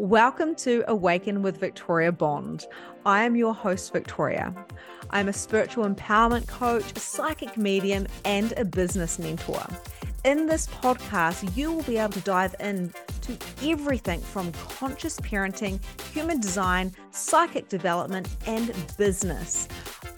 Welcome to Awaken with Victoria Bond. I am your host, Victoria. I'm a spiritual empowerment coach, a psychic medium, and a business mentor. In this podcast, you will be able to dive in to everything from conscious parenting, human design, psychic development, and business.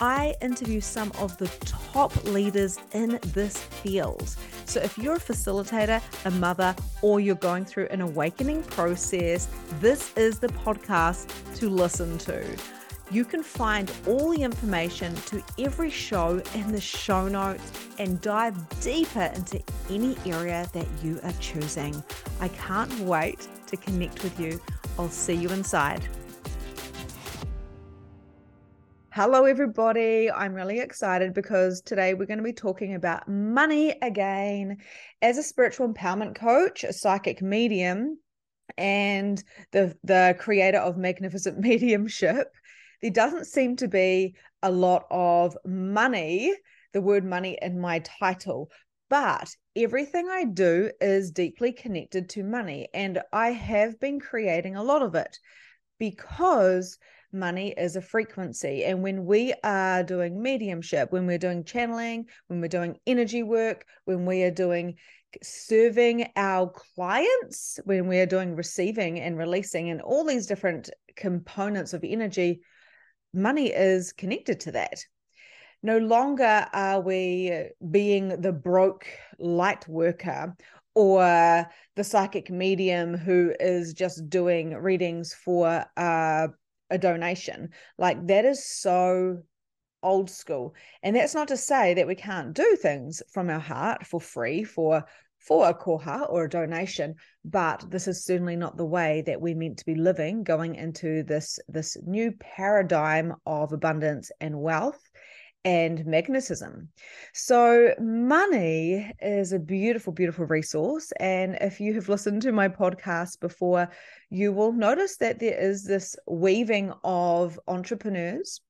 I interview some of the top leaders in this field. So, if you're a facilitator, a mother, or you're going through an awakening process, this is the podcast to listen to. You can find all the information to every show in the show notes and dive deeper into any area that you are choosing. I can't wait to connect with you. I'll see you inside. Hello, everybody. I'm really excited because today we're going to be talking about money again. As a spiritual empowerment coach, a psychic medium, and the, the creator of Magnificent Mediumship, there doesn't seem to be a lot of money, the word money in my title, but everything I do is deeply connected to money. And I have been creating a lot of it because money is a frequency. And when we are doing mediumship, when we're doing channeling, when we're doing energy work, when we are doing serving our clients, when we are doing receiving and releasing, and all these different components of energy, money is connected to that. No longer are we being the broke light worker or the psychic medium who is just doing readings for uh, a donation. Like that is so old school. And that's not to say that we can't do things from our heart for free for for a koha or a donation, but this is certainly not the way that we're meant to be living going into this this new paradigm of abundance and wealth and magnetism. So, money is a beautiful, beautiful resource. And if you have listened to my podcast before, you will notice that there is this weaving of entrepreneurs,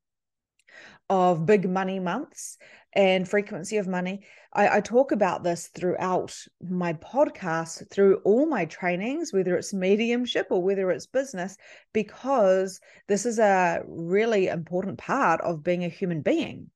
of big money months, and frequency of money. I, I, talk about this throughout my podcast, through all my trainings, whether it's mediumship or whether it's business, because this is a really important part of being a human being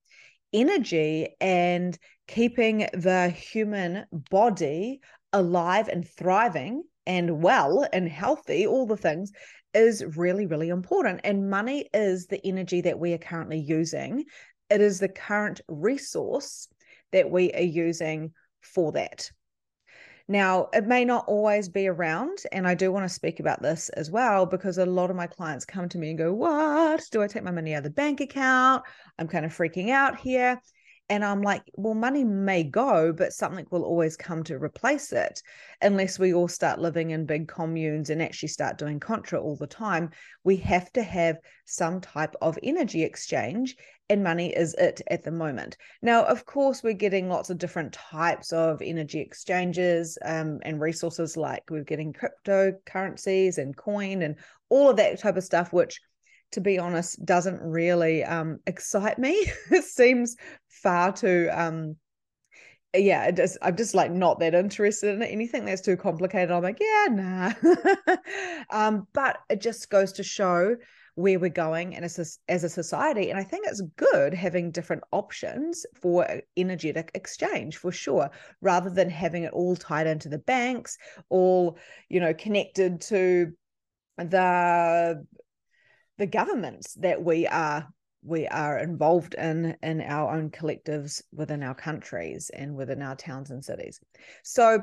energy and keeping the human body alive and thriving and well and healthy, all the things is really, really important. And money is the energy that we are currently using. It is the current resource that we are using for that. Now, it may not always be around, and I do want to speak about this as well because a lot of my clients come to me and go, What? Do I take my money out of the bank account? I'm kind of freaking out here. And I'm like, well, money may go, but something will always come to replace it unless we all start living in big communes and actually start doing contra all the time. We have to have some type of energy exchange, and money is it at the moment. Now, of course, we're getting lots of different types of energy exchanges um, and resources, like we're getting cryptocurrencies and coin and all of that type of stuff, which to be honest, doesn't really um, excite me. it seems far too um, yeah, just, I'm just like not that interested in. Anything that's too complicated, I'm like, yeah, nah. um, but it just goes to show where we're going and as a, as a society. And I think it's good having different options for energetic exchange for sure, rather than having it all tied into the banks, all, you know, connected to the the governments that we are we are involved in in our own collectives within our countries and within our towns and cities so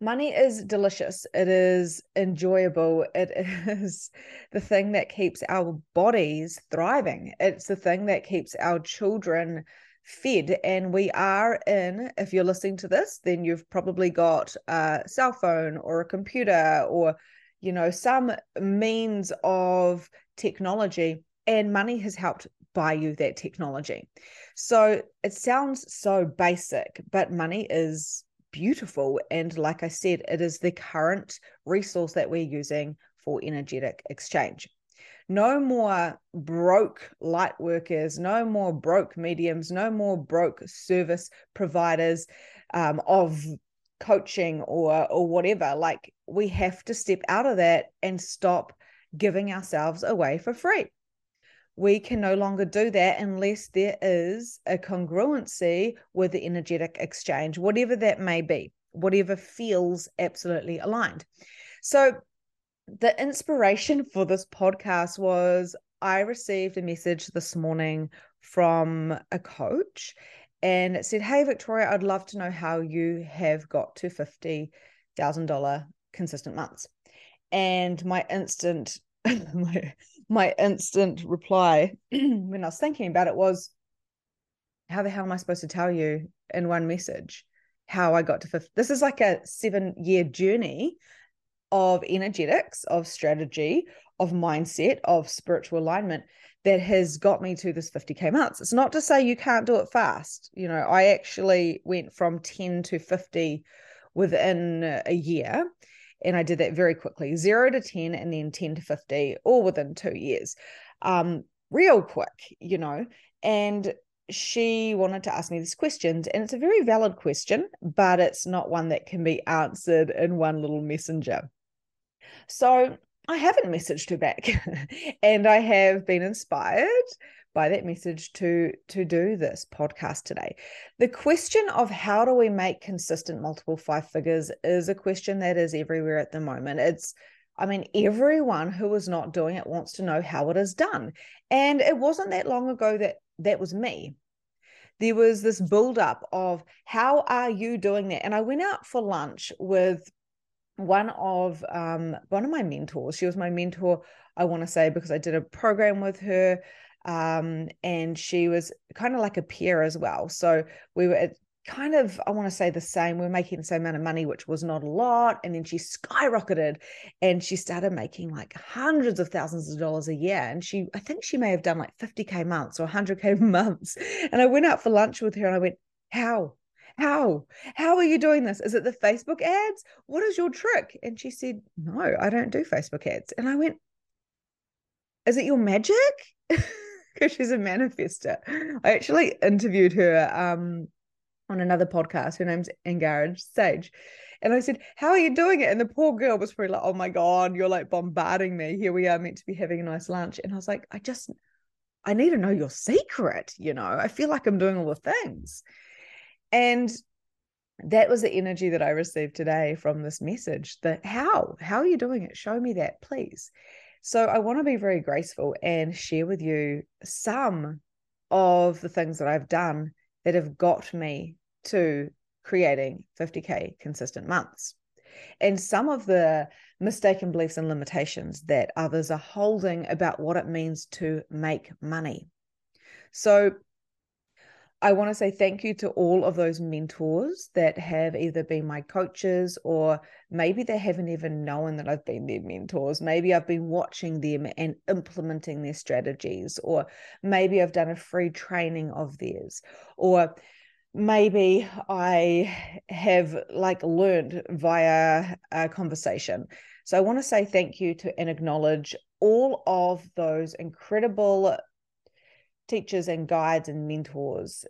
money is delicious. It is enjoyable. It is the thing that keeps our bodies thriving. It's the thing that keeps our children fed. And we are in if you're listening to this then you've probably got a cell phone or a computer or you know some means of technology. And money has helped buy you that technology. So it sounds so basic, but money is beautiful. And like I said, it is the current resource that we're using for energetic exchange. No more broke light workers, no more broke mediums, no more broke service providers um, of coaching or or whatever like we have to step out of that and stop giving ourselves away for free we can no longer do that unless there is a congruency with the energetic exchange whatever that may be whatever feels absolutely aligned so the inspiration for this podcast was I received a message this morning from a coach and it said, Hey, Victoria, I'd love to know how you have got to $50,000 consistent months. And my instant, my, my instant reply when I was thinking about it was, How the hell am I supposed to tell you in one message how I got to 50? This is like a seven year journey of energetics, of strategy, of mindset, of spiritual alignment that has got me to this 50k months. It's not to say you can't do it fast. You know, I actually went from 10 to 50 within a year. And I did that very quickly, zero to 10, and then 10 to 50, all within two years. Um, real quick, you know. And she wanted to ask me these questions, and it's a very valid question, but it's not one that can be answered in one little messenger. So I haven't messaged her back, and I have been inspired by that message to to do this podcast today. The question of how do we make consistent multiple five figures is a question that is everywhere at the moment. It's I mean, everyone who is not doing it wants to know how it is done. And it wasn't that long ago that that was me. There was this build-up of how are you doing that? And I went out for lunch with one of um, one of my mentors. She was my mentor, I want to say, because I did a program with her, um, and she was kind of like a peer as well. So we were kind of, I want to say, the same. We are making the same amount of money, which was not a lot, and then she skyrocketed, and she started making like hundreds of thousands of dollars a year. And she, I think, she may have done like fifty k months or hundred k months. And I went out for lunch with her, and I went, "How? how how are you doing this is it the facebook ads what is your trick and she said no i don't do facebook ads and i went is it your magic because she's a manifester i actually interviewed her um on another podcast her name's Engarage Sage and I said, How are you doing it? And the poor girl was probably like, Oh my God, you're like bombarding me. Here we are meant to be having a nice lunch. And I was like, I just, I need to know your secret. You know, I feel like I'm doing all the things. And that was the energy that I received today from this message. That how? How are you doing it? Show me that, please. So I want to be very graceful and share with you some of the things that I've done that have got me to creating 50K consistent months. And some of the mistaken beliefs and limitations that others are holding about what it means to make money. So, I want to say thank you to all of those mentors that have either been my coaches or maybe they haven't even known that I've been their mentors. Maybe I've been watching them and implementing their strategies, or maybe I've done a free training of theirs, or maybe I have like learned via a conversation. So I want to say thank you to and acknowledge all of those incredible teachers and guides and mentors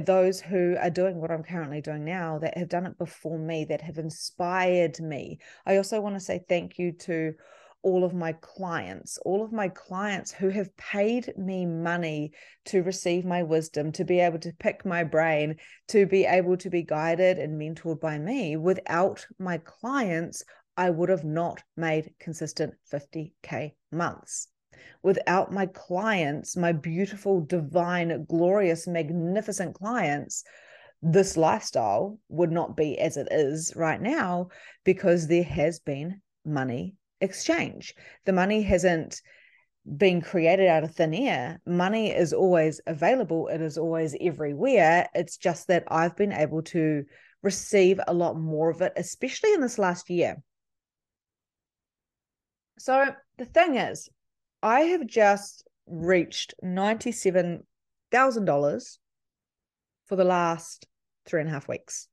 those who are doing what I'm currently doing now that have done it before me, that have inspired me. I also want to say thank you to all of my clients, all of my clients who have paid me money to receive my wisdom, to be able to pick my brain, to be able to be guided and mentored by me. Without my clients, I would have not made consistent 50K months without my clients, my beautiful, divine, glorious, magnificent clients, this lifestyle would not be as it is right now because there has been money exchange. The money hasn't been created out of thin air. Money is always available, it is always everywhere. It's just that I've been able to receive a lot more of it, especially in this last year. So the thing is, I have just reached $97,000 for the last three and a half weeks.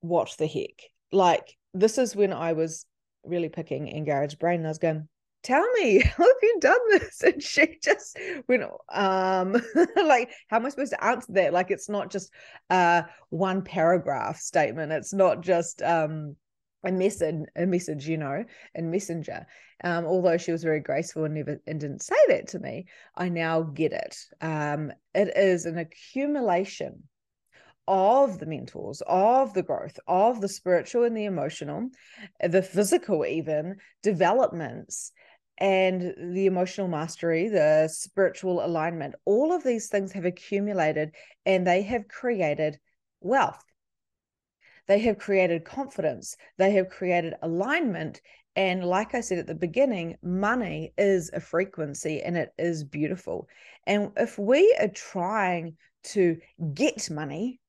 What the heck? Like, this is when I was really picking in Engarage Brain. And I was going, tell me how have you done this and she just went um like how am i supposed to answer that like it's not just uh one paragraph statement it's not just um a message a message you know in messenger um although she was very graceful and never and didn't say that to me i now get it um it is an accumulation of the mentors, of the growth, of the spiritual and the emotional, the physical, even developments, and the emotional mastery, the spiritual alignment. All of these things have accumulated and they have created wealth. They have created confidence. They have created alignment. And like I said at the beginning, money is a frequency and it is beautiful. And if we are trying to get money,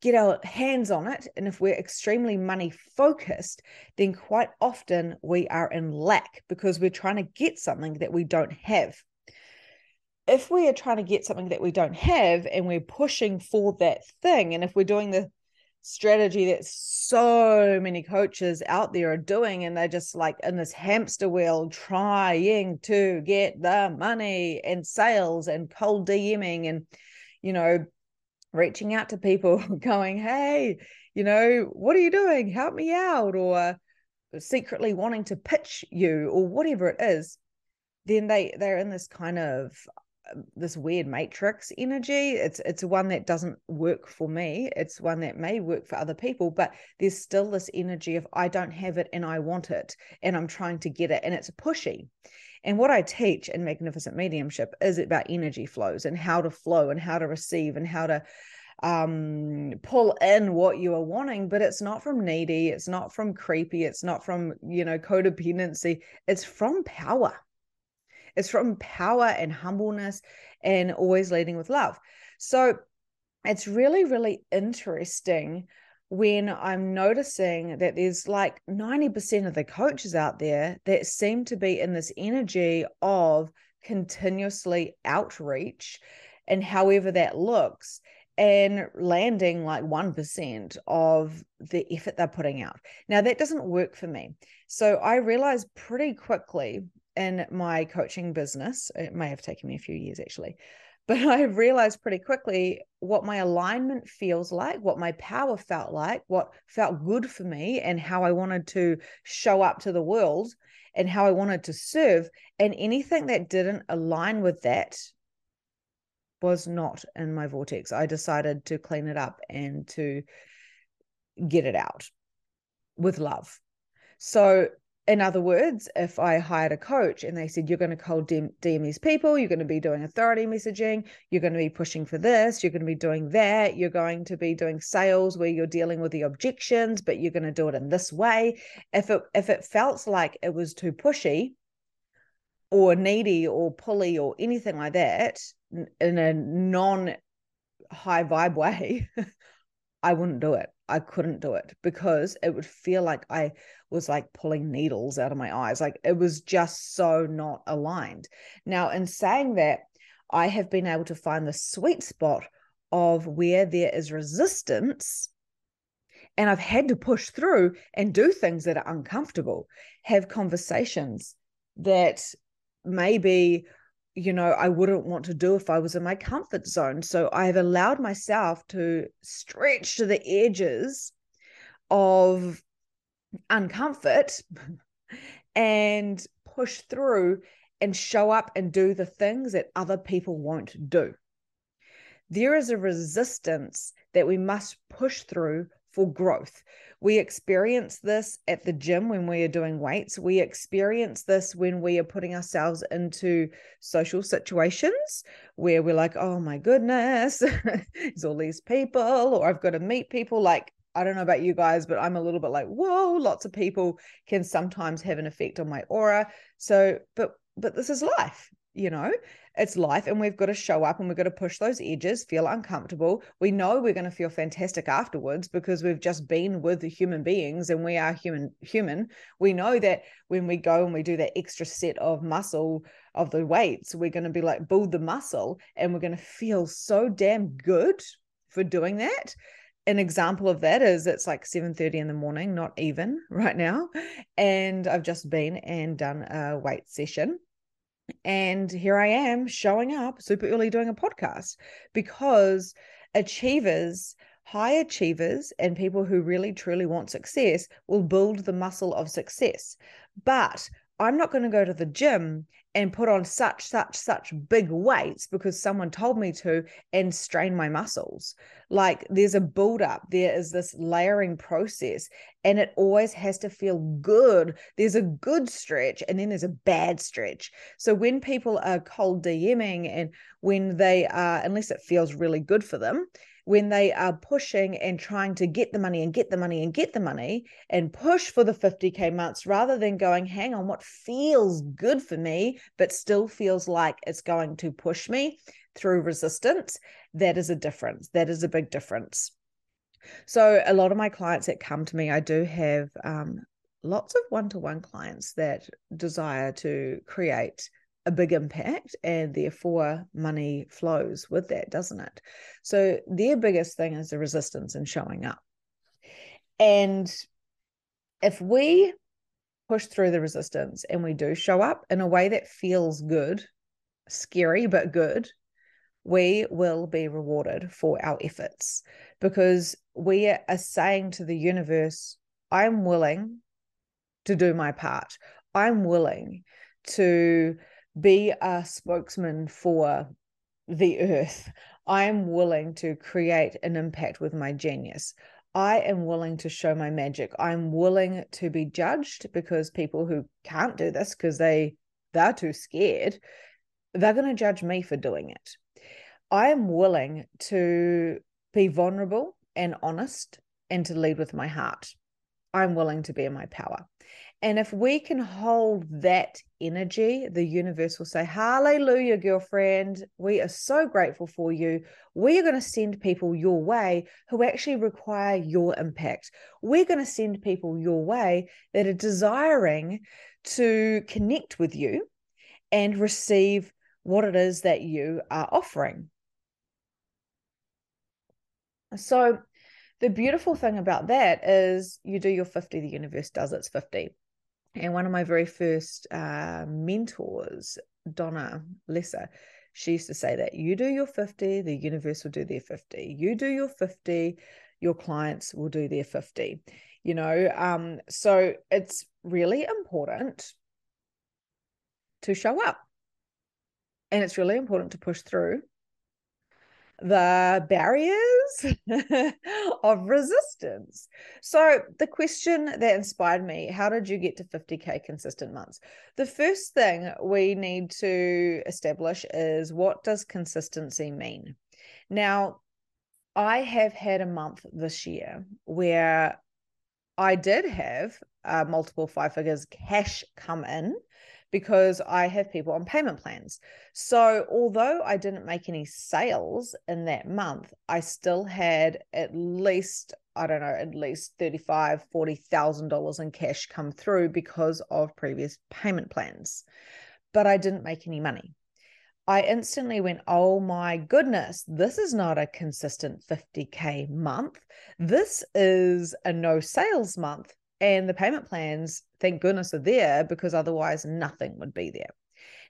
get our hands on it, and if we're extremely money focused, then quite often we are in lack because we're trying to get something that we don't have. If we are trying to get something that we don't have and we're pushing for that thing, and if we're doing the strategy that so many coaches out there are doing, and they're just like in this hamster wheel trying to get the money and sales and cold DMing and, you know, reaching out to people going hey you know what are you doing? Help me out or secretly wanting to pitch you or whatever it is then they they're in this kind of this weird matrix energy. It's it's one that doesn't work for me. It's one that may work for other people but there's still this energy of i don't have it and i want it and i'm trying to get it and it's pushy. And what I teach in Magnificent Mediumship is about energy flows and how to flow and how to receive and how to um pull in what you are wanting but it's not from needy it's not from creepy it's not from you know codependency. It's from power it's from power and humbleness and always leading with love so it's really really interesting when I'm noticing that there's like 90% of the coaches out there that seem to be in this energy of continuously outreach and however that looks and landing like 1% of the effort they're putting out. Now, that doesn't work for me. So I realized pretty quickly in my coaching business, it may have taken me a few years actually, but I realized pretty quickly what my alignment feels like, what my power felt like, what felt good for me, and how I wanted to show up to the world and how I wanted to serve. And anything that didn't align with that was not in my vortex. I decided to clean it up and to get it out with love. So in other words, if I hired a coach and they said, you're going to cold DM, DM these people, you're going to be doing authority messaging, you're going to be pushing for this, you're going to be doing that, you're going to be doing sales where you're dealing with the objections, but you're going to do it in this way. If it if it felt like it was too pushy or needy or pulley or anything like that in a non high vibe way, I wouldn't do it. I couldn't do it because it would feel like I was like pulling needles out of my eyes. Like it was just so not aligned. Now, in saying that, I have been able to find the sweet spot of where there is resistance. And I've had to push through and do things that are uncomfortable, have conversations that maybe you know, I wouldn't want to do if I was in my comfort zone. So I have allowed myself to stretch to the edges of uncomfort and push through and show up and do the things that other people won't do. There is a resistance that we must push through for growth. We experience this at the gym when we are doing weights. We experience this when we are putting ourselves into social situations where we're like, oh my goodness, there's all these people, or I've got to meet people. Like, I don't know about you guys, but I'm a little bit like, whoa, lots of people can sometimes have an effect on my aura. So, but but this is life you know it's life and we've got to show up and we've got to push those edges feel uncomfortable. We know we're going to feel fantastic afterwards because we've just been with the human beings and we are human human. We know that when we go and we do that extra set of muscle of the weights we're going to be like build the muscle and we're going to feel so damn good for doing that. An example of that is it's like 7:30 in the morning, not even right now, and I've just been and done a weight session. And here I am showing up super early doing a podcast because achievers high achievers and people who really truly want success will build the muscle of success. But I'm not going to go to the gym and put on such, such, such big weights because someone told me to and strain my muscles. Like there's a buildup, there is this layering process, and it always has to feel good. There's a good stretch and then there's a bad stretch. So when people are cold DMing and when they are, unless it feels really good for them, when they are pushing and trying to get the money and get the money and get the money and push for the 50K months rather than going, hang on, what feels good for me, but still feels like it's going to push me through resistance, that is a difference. That is a big difference. So, a lot of my clients that come to me, I do have um, lots of one to one clients that desire to create a big impact and therefore money flows with that doesn't it? So their biggest thing is the resistance and showing up. And if we push through the resistance and we do show up in a way that feels good scary but good we will be rewarded for our efforts because we are saying to the universe i'm willing to do my part. I'm willing to be a spokesman for the earth. I am willing to create an impact with my genius. I am willing to show my magic. I'm willing to be judged because people who can't do this because they they're too scared, they're going to judge me for doing it. I am willing to be vulnerable and honest and to lead with my heart. I'm willing to be in my power. And if we can hold that energy, the universe will say, Hallelujah, girlfriend. We are so grateful for you. We are going to send people your way who actually require your impact. We're going to send people your way that are desiring to connect with you and receive what it is that you are offering. So, the beautiful thing about that is you do your 50, the universe does its 50. And one of my very first uh, mentors, Donna Lesser, she used to say that you do your 50, the universe will do their 50. You do your 50, your clients will do their 50. You know, um, so it's really important to show up. And it's really important to push through the barriers of resistance. So, the question that inspired me how did you get to 50K consistent months? The first thing we need to establish is what does consistency mean? Now, I have had a month this year where I did have uh, multiple five figures cash come in because I have people on payment plans. So, although I didn't make any sales in that month, I still had at least, I don't know, at least $35,000, $40,000 in cash come through because of previous payment plans. But I didn't make any money. I instantly went, oh my goodness, this is not a consistent 50K month. This is a no sales month. And the payment plans, thank goodness, are there because otherwise nothing would be there.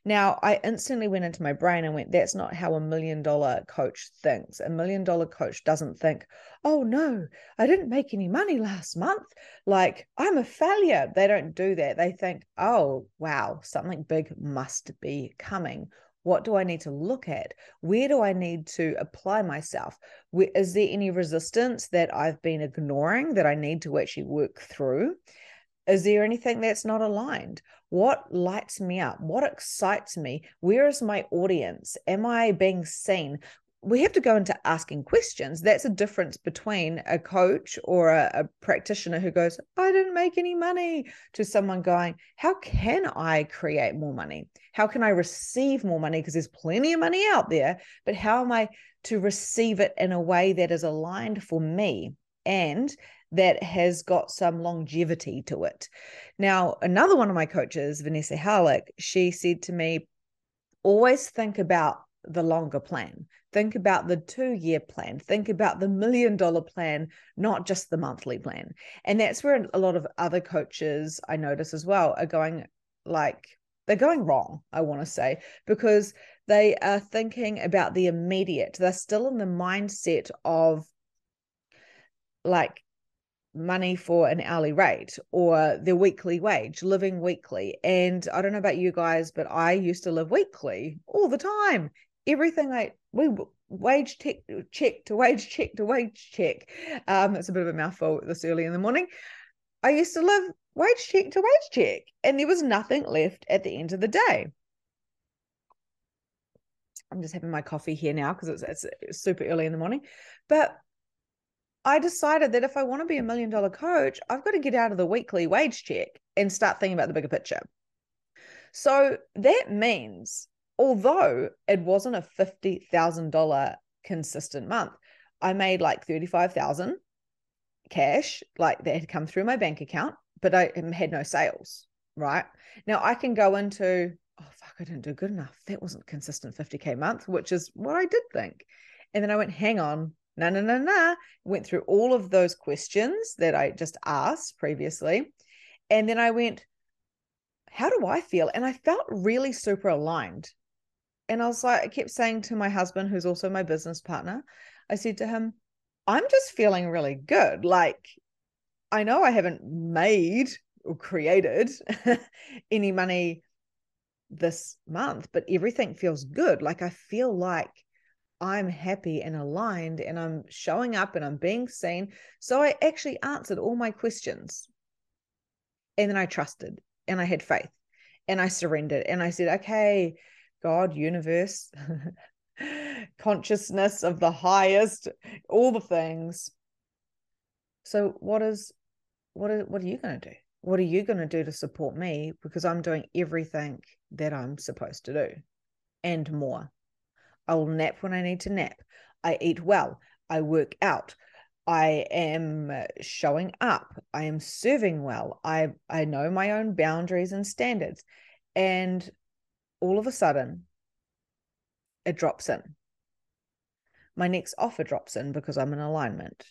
Now, I instantly went into my brain and went, that's not how a million dollar coach thinks. A million dollar coach doesn't think, oh no, I didn't make any money last month. Like, I'm a failure. They don't do that. They think, oh, wow, something big must be coming. What do I need to look at? Where do I need to apply myself? Where, is there any resistance that I've been ignoring that I need to actually work through? Is there anything that's not aligned? What lights me up? What excites me? Where is my audience? Am I being seen? We have to go into asking questions. That's a difference between a coach or a, a, practitioner who goes, I didn't make any money, to someone going, How can I create more money? How can I receive more money? Because there's plenty of money out there, but how am I to receive it in a way that is aligned for me and that has got some longevity to it? Now, another one of my coaches, Vanessa Halleck, she said to me, Always think about the longer plan. Think about the two year plan. Think about the million dollar plan, not just the monthly plan. And that's where a lot of other coaches I notice as well are going like, they're going wrong, I want to say, because they are thinking about the immediate. They're still in the mindset of like money for an hourly rate or their weekly wage, living weekly. And I don't know about you guys, but I used to live weekly all the time. Everything I we wage check, to wage check to wage check. Um, it's a bit of a mouthful this early in the morning. I used to live wage check to wage check, and there was nothing left at the end of the day. I'm just having my coffee here now because it's, it's super early in the morning. But I decided that if I want to be a million dollar coach, I've got to get out of the weekly wage check and start thinking about the bigger picture. So that means, although it wasn't a $50,000 consistent month, I made like 35,000 cash, like that had come through my bank account, but I um, had no sales, right? Now I can go into, oh, fuck, I didn't do good enough. That wasn't consistent 50K month, which is what I did think. And then I went, hang on, no, no, no, no. Went through all of those questions that I just asked previously. And then I went, how do I feel? And I felt really super aligned. And I was like, I kept saying to my husband, who's also my business partner, I said to him, I'm just feeling really good. Like, I know I haven't made or created any money this month, but everything feels good. Like, I feel like I'm happy and aligned and I'm showing up and I'm being seen. So I actually answered all my questions. And then I trusted and I had faith and I surrendered and I said, okay, God, universe, consciousness of the highest, all the things. So what is what are what are you going to do? What are you going to do to support me because I'm doing everything that I'm supposed to do and more. I will nap when I need to nap. I eat well. I work out. I am showing up. I am serving well. I I know my own boundaries and standards. And all of a sudden it drops in. My next offer drops in because I'm in alignment.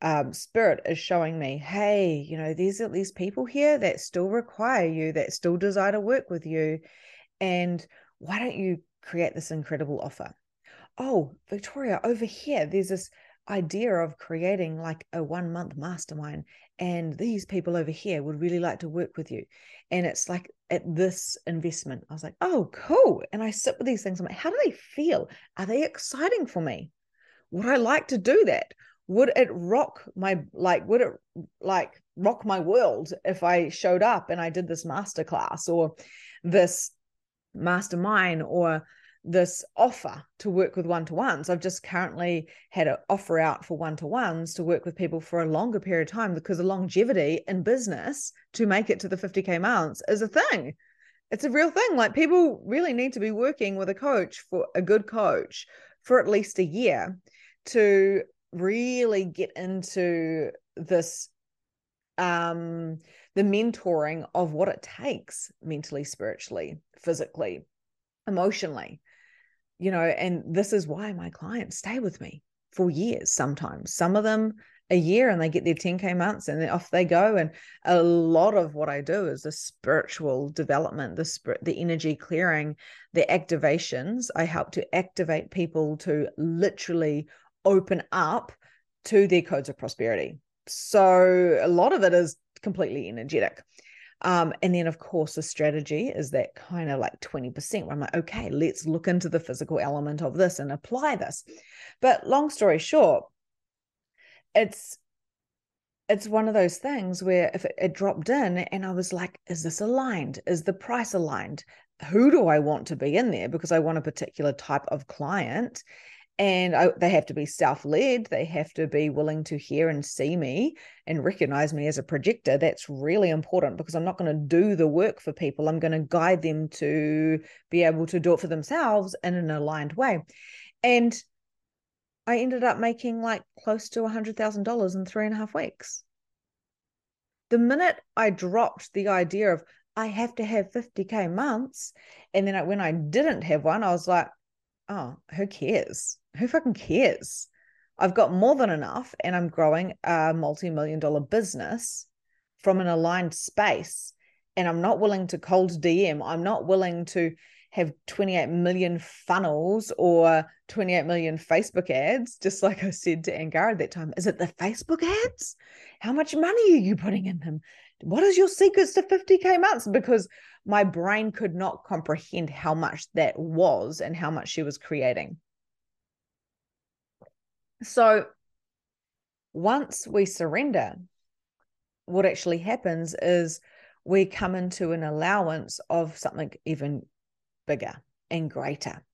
Um, spirit is showing me, hey, you know, there's at least people here that still require you, that still desire to work with you. And why don't you create this incredible offer. Oh, Victoria, over here, there's this idea of creating like a one month mastermind, and these people over here would really like to work with you. And it's like at this investment, I was like, oh, cool. And I sit with these things. I'm like, how do they feel? Are they exciting for me? Would I like to do that? Would it rock my like would it like rock my world if I showed up and I did this masterclass or this mastermind or this offer to work with one to ones. I've just currently had an offer out for one to ones to work with people for a longer period of time because the longevity in business to make it to the 50K months is a thing. It's a real thing. Like people really need to be working with a coach for a good coach for at least a year to really get into this um the mentoring of what it takes mentally, spiritually, physically, emotionally. You know, and this is why my clients stay with me for years sometimes. Some of them a year and they get their 10k months and then off they go and a lot of what i do is the spiritual development the spirit the energy clearing the activations i help to activate people to literally open up to their codes of prosperity so a lot of it is completely energetic. Um, and then, of course, the strategy is that kind of like 20% where I'm like, okay, let's look into the physical element of this and apply this. But long story short, it's it's one of those things where if it, it dropped in and I was like, is this aligned? Is the price aligned? Who do I want to be in there? Because I want a particular type of client and I, they have to be self-led. They have to be willing to hear and see me and recognize me as a projector. That's really important because i'm not going to do the work for people. I'm going to guide them to be able to do it for themselves in an aligned way. And i ended up making like close to a hundred thousand dollars in three and a half weeks. The minute i dropped the idea of i have to have 50k months and then when i didn't have one i was like oh, who cares? Who fucking cares? I've got more than enough and I'm growing a multi million dollar business from an aligned space. And I'm not willing to cold DM. I'm not willing to have 28 million funnels or 28 million Facebook ads, just like I said to Angara at that time. Is it the Facebook ads? How much money are you putting in them? What is your secrets to 50K months? Because my brain could not comprehend how much that was and how much she was creating. So once we surrender, what actually happens is we come into an allowance of something even bigger and greater.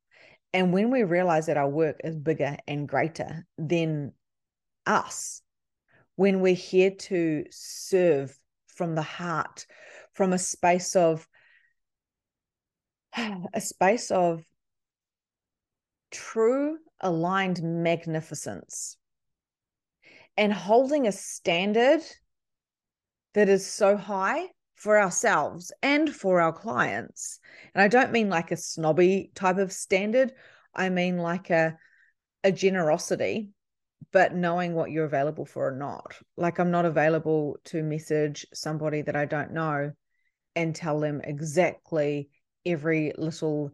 And when we realize that our work is bigger and greater than us, when we're here to serve from the heart, from a space of a space of true aligned magnificence and holding a standard that is so high for ourselves and for our clients. And I don't mean like a snobby type of standard, I mean like a a generosity but knowing what you're available for or not. Like I'm not available to message somebody that I don't know and tell them exactly every little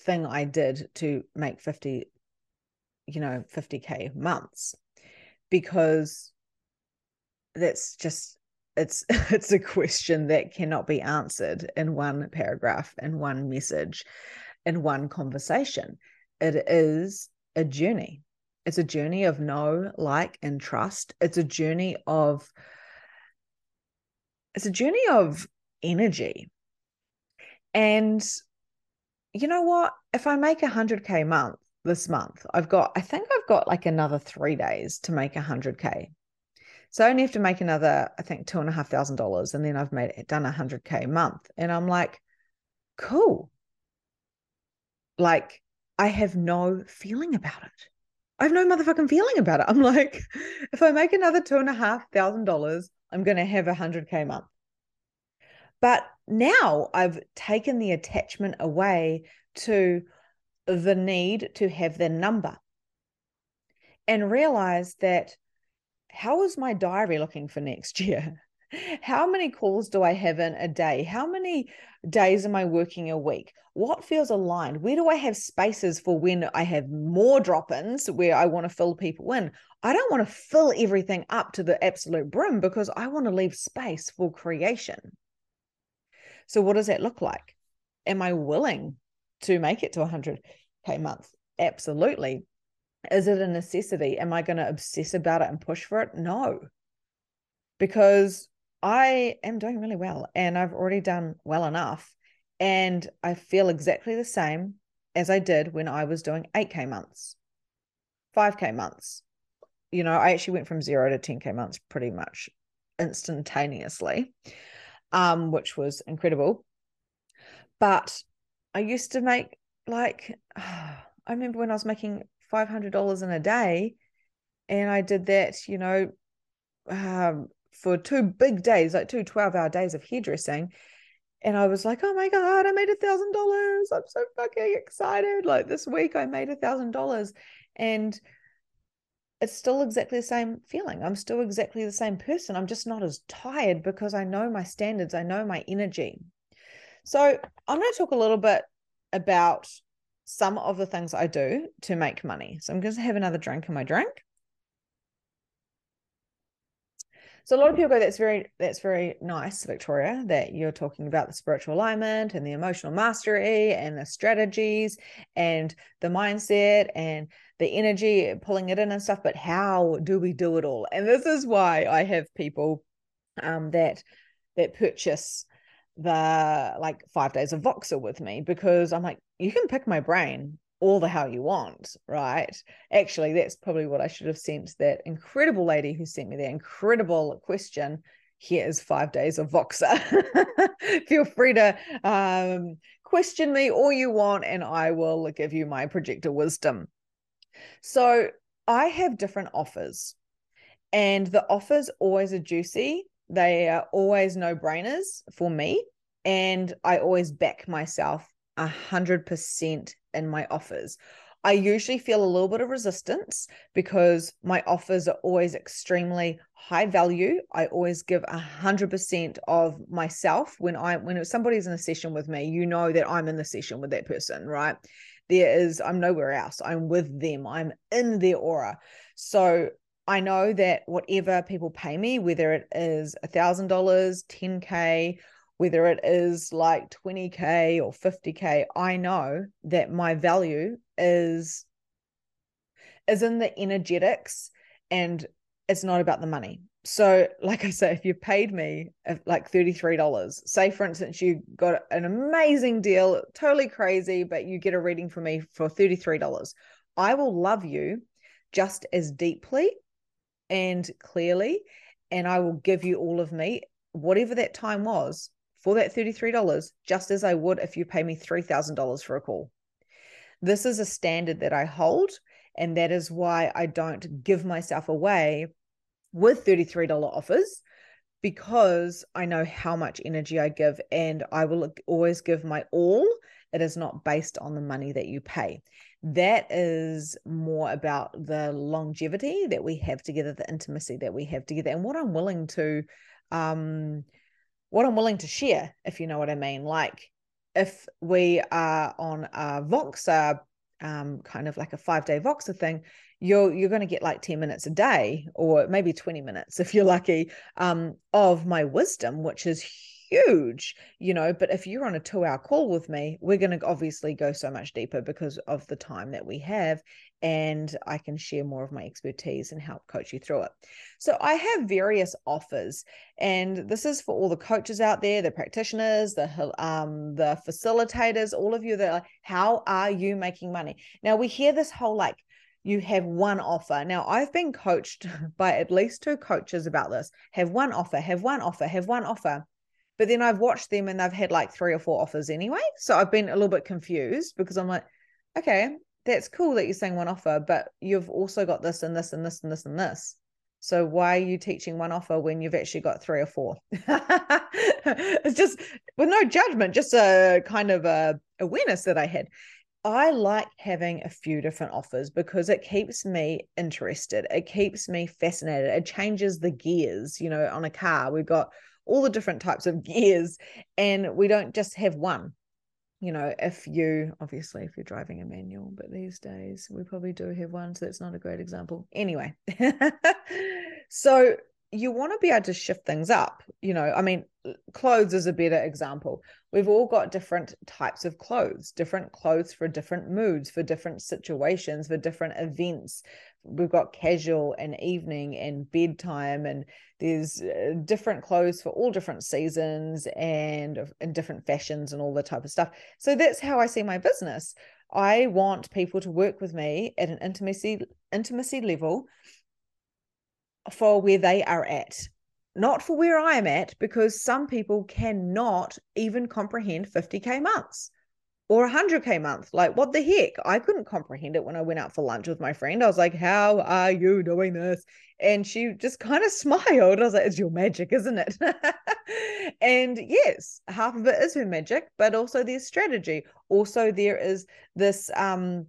thing I did to make 50 you know 50k months because that's just it's it's a question that cannot be answered in one paragraph in one message in one conversation. It is a journey. It's a journey of know like and trust. It's a journey of it's a journey of energy. And you know what? If i make a 100k month this month. I've got, I think I've got like another three days to make a hundred K. So I only have to make another, I think, two and a half thousand dollars. And then I've made it done a hundred K a month. And I'm like, cool. Like I have no feeling about it. I have no motherfucking feeling about it. I'm like, if I make another two and a half thousand dollars, I'm going to have a hundred K month. But now I've taken the attachment away to the need to have their number and realize that how is my diary looking for next year? How many calls do I have in a day? How many days am I working a week? What feels aligned? Where do I have spaces for when I have more drop ins where I want to fill people in? I don't want to fill everything up to the absolute brim because I want to leave space for creation. So, what does that look like? Am I willing to make it to 100k month? Absolutely. Is it a necessity? Am i going to obsess about it and push for it? No. Because i am doing really well and i've already done well enough and i feel exactly the same as i did when i was doing 8k months 5k months. You know i actually went from 0 to 10k months pretty much instantaneously um which was incredible. But I used to make like oh, I remember when I was making five hundred dollars in a day, and I did that, you know, um, for two big days, like two 12 hour days of hairdressing. And I was like, oh my God, I made a thousand dollars. I'm so fucking excited. Like this week I made a thousand dollars. And it's still exactly the same feeling. I'm still exactly the same person. I'm just not as tired because I know my standards, I know my energy. So I'm going to talk a little bit about some of the things I do to make money. So I'm going to have another drink in my drink. So a lot of people go, that's very, that's very nice, Victoria, that you're talking about the spiritual alignment and the emotional mastery and the strategies and the mindset and the energy, pulling it in and stuff. But how do we do it all? And this is why I have people um, that that purchase the like five days of Voxer with me because I'm like, you can pick my brain all the hell you want, right? Actually, that's probably what I should have sent that incredible lady who sent me that incredible question. Here is five days of Voxer. Feel free to um, question me all you want, and I will give you my projector wisdom. So I have different offers, and the offers always are juicy they are always no brainers for me. And I always back myself 100% in my offers. I usually feel a little bit of resistance because my offers are always extremely high value. I always give a hundred percent of myself when I when somebody's in a session with me. You know that I'm in the session with that person, right? There is I'm nowhere else. I'm with them. I'm in their aura. So I know that whatever people pay me, whether it is a thousand dollars, 10k, whether it is like 20k or 50k i know that my value is is in the energetics and it's not about the money. So like i say if you paid me uh, like $33 say for instance you got an amazing deal totally crazy but you get a reading from me for $33 i will love you just as deeply and clearly and i will give you all of me whatever that time was for that $33, just as I would if you pay me $3,000 for a call. This is a standard that I hold, and that is why I don't give myself away with $33 offers because I know how much energy I give and I will always give my all. It is not based on the money that you pay. That is more about the longevity that we have together, the intimacy that we have together, and what I'm willing to um, what I'm willing to share, if you know what I mean. Like if we are on a Voxer, um, kind of like a five day Voxer thing, you're you're going to get like 10 minutes a day or maybe 20 minutes if you're lucky um, of my wisdom, which is huge, you know. But if you're on a two hour call with me, we're going to obviously go so much deeper because of the time that we have. And I can share more of my expertise and help coach you through it. So I have various offers, and this is for all the coaches out there, the practitioners, the um, the facilitators, all of you that are, how are you making money? Now we hear this whole like you have one offer. Now, I've been coached by at least two coaches about this. Have one offer, have one offer, have one offer. But then I've watched them and they've had like three or four offers anyway. So I've been a little bit confused because I'm like, okay, that's cool that you're saying one offer, but you've also got this and this and this and this and this. So why are you teaching one offer when you've actually got three or four? it's just with no judgment, just a kind of a awareness that I had. I like having a few different offers because it keeps me interested. It keeps me fascinated. It changes the gears. You know, on a car, we've got all the different types of gears and we don't just have one. You know if you obviously if you're driving a manual but these days we probably do have one so that's not a great example. Anyway. So you want to be able to shift things up you know i mean clothes is a better example. We've all got different types of clothes different clothes for different moods for different situations for different events. We've got casual and evening and bedtime and there's uh, different clothes for all different seasons and, and different fashions and all the type of stuff. So that's how i see my business. I want people to work with me at an intimacy intimacy level for where they are at. Not for where i am at because some people cannot even comprehend 50k months or a 100k month. Like what the heck? I couldn't comprehend it when i went out for lunch with my friend. I was like how are you doing this? And she just kind of smiled. I was like it's your magic isn't it? And yes half of it is her magic but also there's strategy. Also there is this um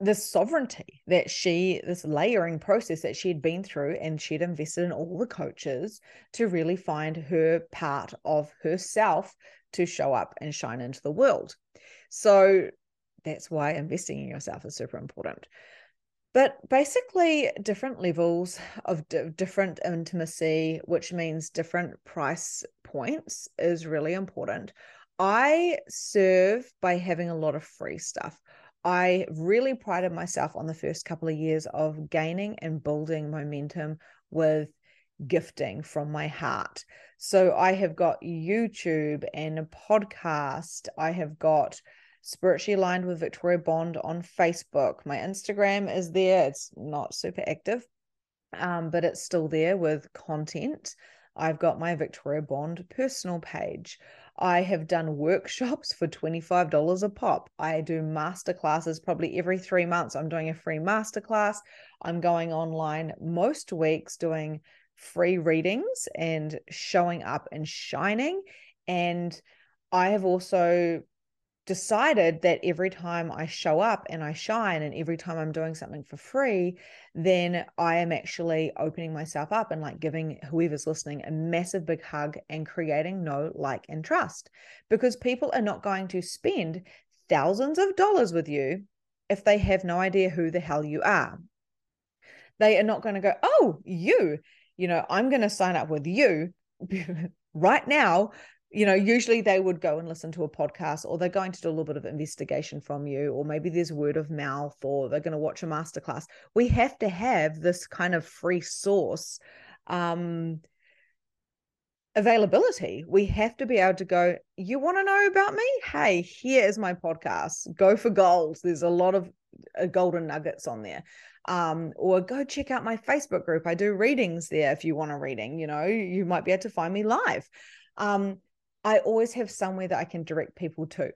this sovereignty that she this layering process that she had been through and she'd invested in all the coaches to really find her part of herself to show up and shine into the world. So that's why investing in yourself is super important. But basically, different levels of d- different intimacy, which means different price points, is really important. I serve by having a lot of free stuff. I really prided myself on the first couple of years of gaining and building momentum with gifting from my heart. So I have got YouTube and a podcast. I have got spiritually aligned with Victoria Bond on Facebook. My Instagram is there. It's not super active, um, but it's still there with content. I've got my Victoria Bond personal page. I have done workshops for $25 a pop. I do master classes probably every three months. I'm doing a free masterclass. I'm going online most weeks doing free readings and showing up and shining. And I have also decided that every time I show up and I shine and every time I'm doing something for free, then I am actually opening myself up and like giving whoever's listening a massive big hug and creating no like and trust because people are not going to spend thousands of dollars with you if they have no idea who the hell you are. They are not going to go, oh, you, you know, I'm going to sign up with you right now you know, usually they would go and listen to a podcast or they're going to do a little bit of investigation from you, or maybe there's word of mouth, or they're going to watch a masterclass. We have to have this kind of free source um, availability. We have to be able to go, you want to know about me? Hey, here is my podcast. Go for gold. There's a lot of uh, golden nuggets on there. Um, or go check out my Facebook group. I do readings there if you want a reading. You know, you might be able to find me live. Um, I always have somewhere that I can direct people to.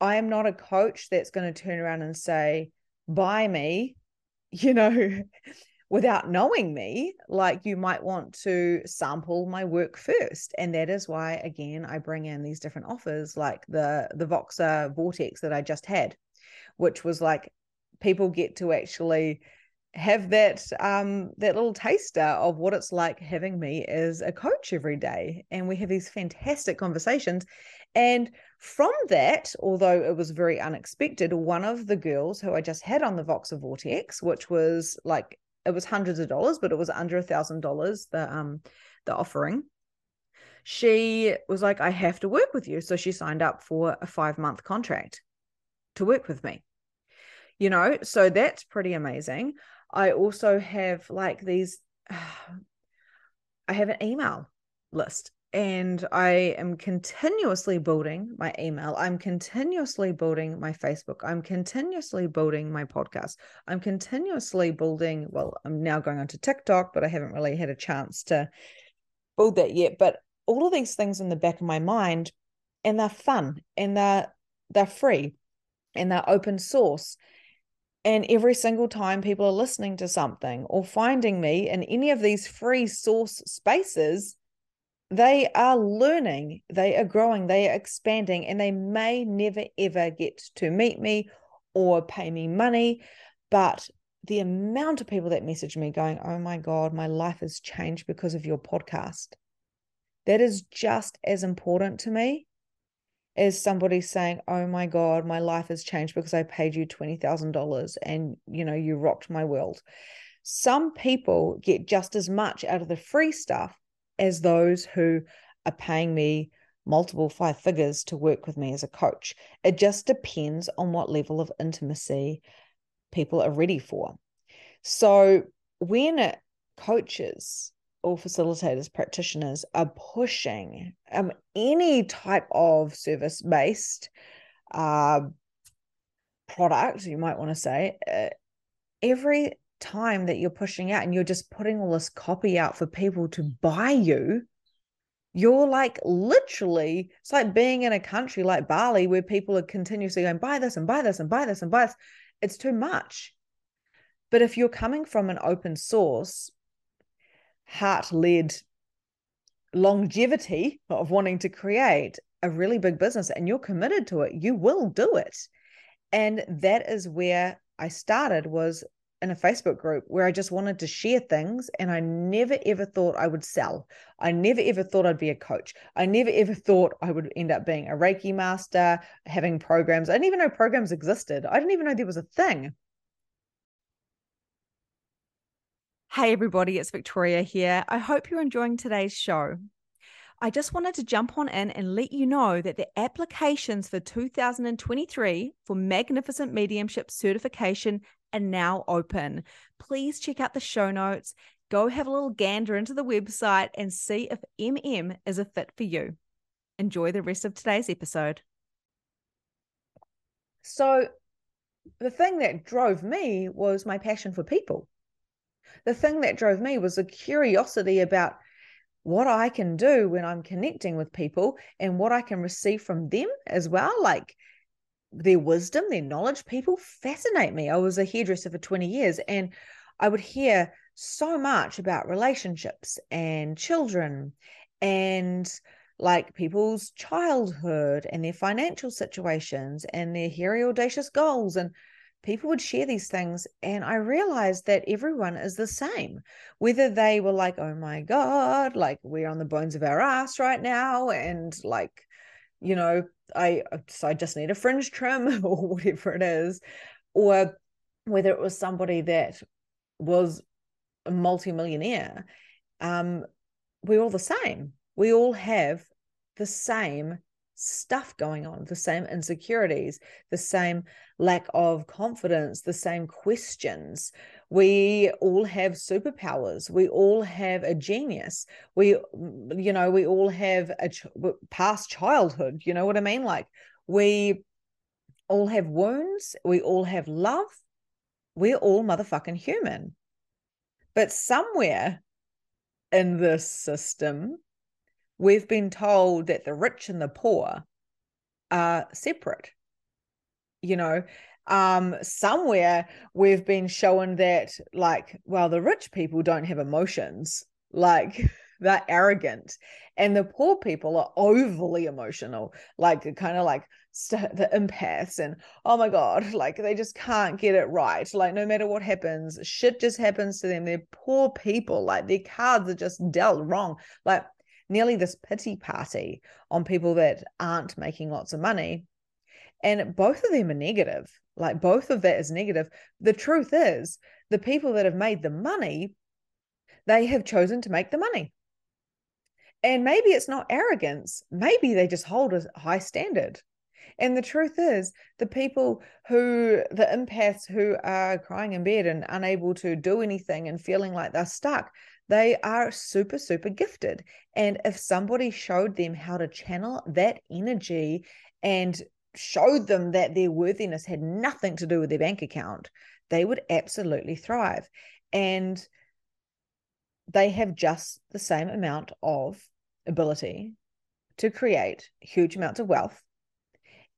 I am not a coach that's going to turn around and say, buy me, you know, without knowing me. Like you might want to sample my work first. And that is why, again, I bring in these different offers like the the Voxer Vortex that I just had, which was like people get to actually have that um that little taster of what it's like having me as a coach every day and we have these fantastic conversations and from that although it was very unexpected one of the girls who i just had on the voxer vortex which was like it was hundreds of dollars but it was under a thousand dollars the um the offering she was like i have to work with you. So she signed up for a five month contract to work with me you know? So that's pretty amazing I also have like these, I have an email list and I am continuously building my email. I'm continuously building my Facebook. I'm continuously building my podcast. I'm continuously building, well, I'm now going on to TikTok, but I haven't really had a chance to build that yet. But all of these things in the back of my mind, and they're fun and they're they're free and they're open source and every single time people are listening to something or finding me in any of these free source spaces, they are learning, they are growing, they are expanding, and they may never ever get to meet me or pay me money. But the amount of people that message me going, Oh my God, my life has changed because of your podcast. That is just as important to me is somebody saying, "Oh my god, my life has changed because I paid you $20,000 and you know, you rocked my world." Some people get just as much out of the free stuff as those who are paying me multiple five figures to work with me as a coach. It just depends on what level of intimacy people are ready for. So, when coaches or facilitators, practitioners are pushing um, any type of service based uh, product, you might want to say, uh, every time that you're pushing out and you're just putting all this copy out for people to buy you, you're like literally, it's like being in a country like Bali where people are continuously going, buy this and buy this and buy this and buy this. It's too much. But if you're coming from an open source heart led longevity of wanting to create a really big business and you're committed to it, you will do it. And that is where I started was in a Facebook group where I just wanted to share things and I never ever thought I would sell. I never ever thought I'd be a coach. I never ever thought I would end up being a Reiki master, having programs. I didn't even know programs existed. I didn't even know there was a thing. Hey, everybody, it's Victoria here. I hope you're enjoying today's show. I just wanted to jump on in and let you know that the applications for 2023 for Magnificent Mediumship certification are now open. Please check out the show notes, go have a little gander into the website, and see if MM is a fit for you. Enjoy the rest of today's episode. So, the thing that drove me was my passion for people the thing that drove me was a curiosity about what I can do when I'm connecting with people and what I can receive from them as well. Like their wisdom, their knowledge, people fascinate me. I was a hairdresser for 20 years and I would hear so much about relationships and children and like people's childhood and their financial situations and their hairy audacious goals and people would share these things and i realized that everyone is the same. Whether they were like oh my god like we're on the bones of our ass right now and like you know i so i just need a fringe trim or whatever it is or whether it was somebody that was a multimillionaire um we're all the same. We all have the same stuff going on, the same insecurities, the same lack of confidence, the same questions. We all have superpowers. We all have a genius. We, mm, you know, we all have a ch- past childhood. You know what I mean? Like we all have wounds. We all have love. We're all motherfucking human. But somewhere in this system, we've been told that the rich and the poor are separate. You know, um, somewhere we've been shown that, like, well, the rich people don't have emotions, like, they're arrogant, and the poor people are overly emotional, like, kind of like st- the empaths, and oh my God, like, they just can't get it right. Like, no matter what happens, shit just happens to them. They're poor people, like, their cards are just dealt wrong. Like, nearly this pity party on people that aren't making lots of money. And both of them are negative. Like both of that is negative. The truth is, the people that have made the money, they have chosen to make the money. And maybe it's not arrogance. Maybe they just hold a high standard. And the truth is, the people who, the empaths who are crying in bed and unable to do anything and feeling like they're stuck, they are super, super gifted. And if somebody showed them how to channel that energy and showed them that their worthiness had nothing to do with their bank account, they would absolutely thrive. And they have just the same amount of ability to create huge amounts of wealth.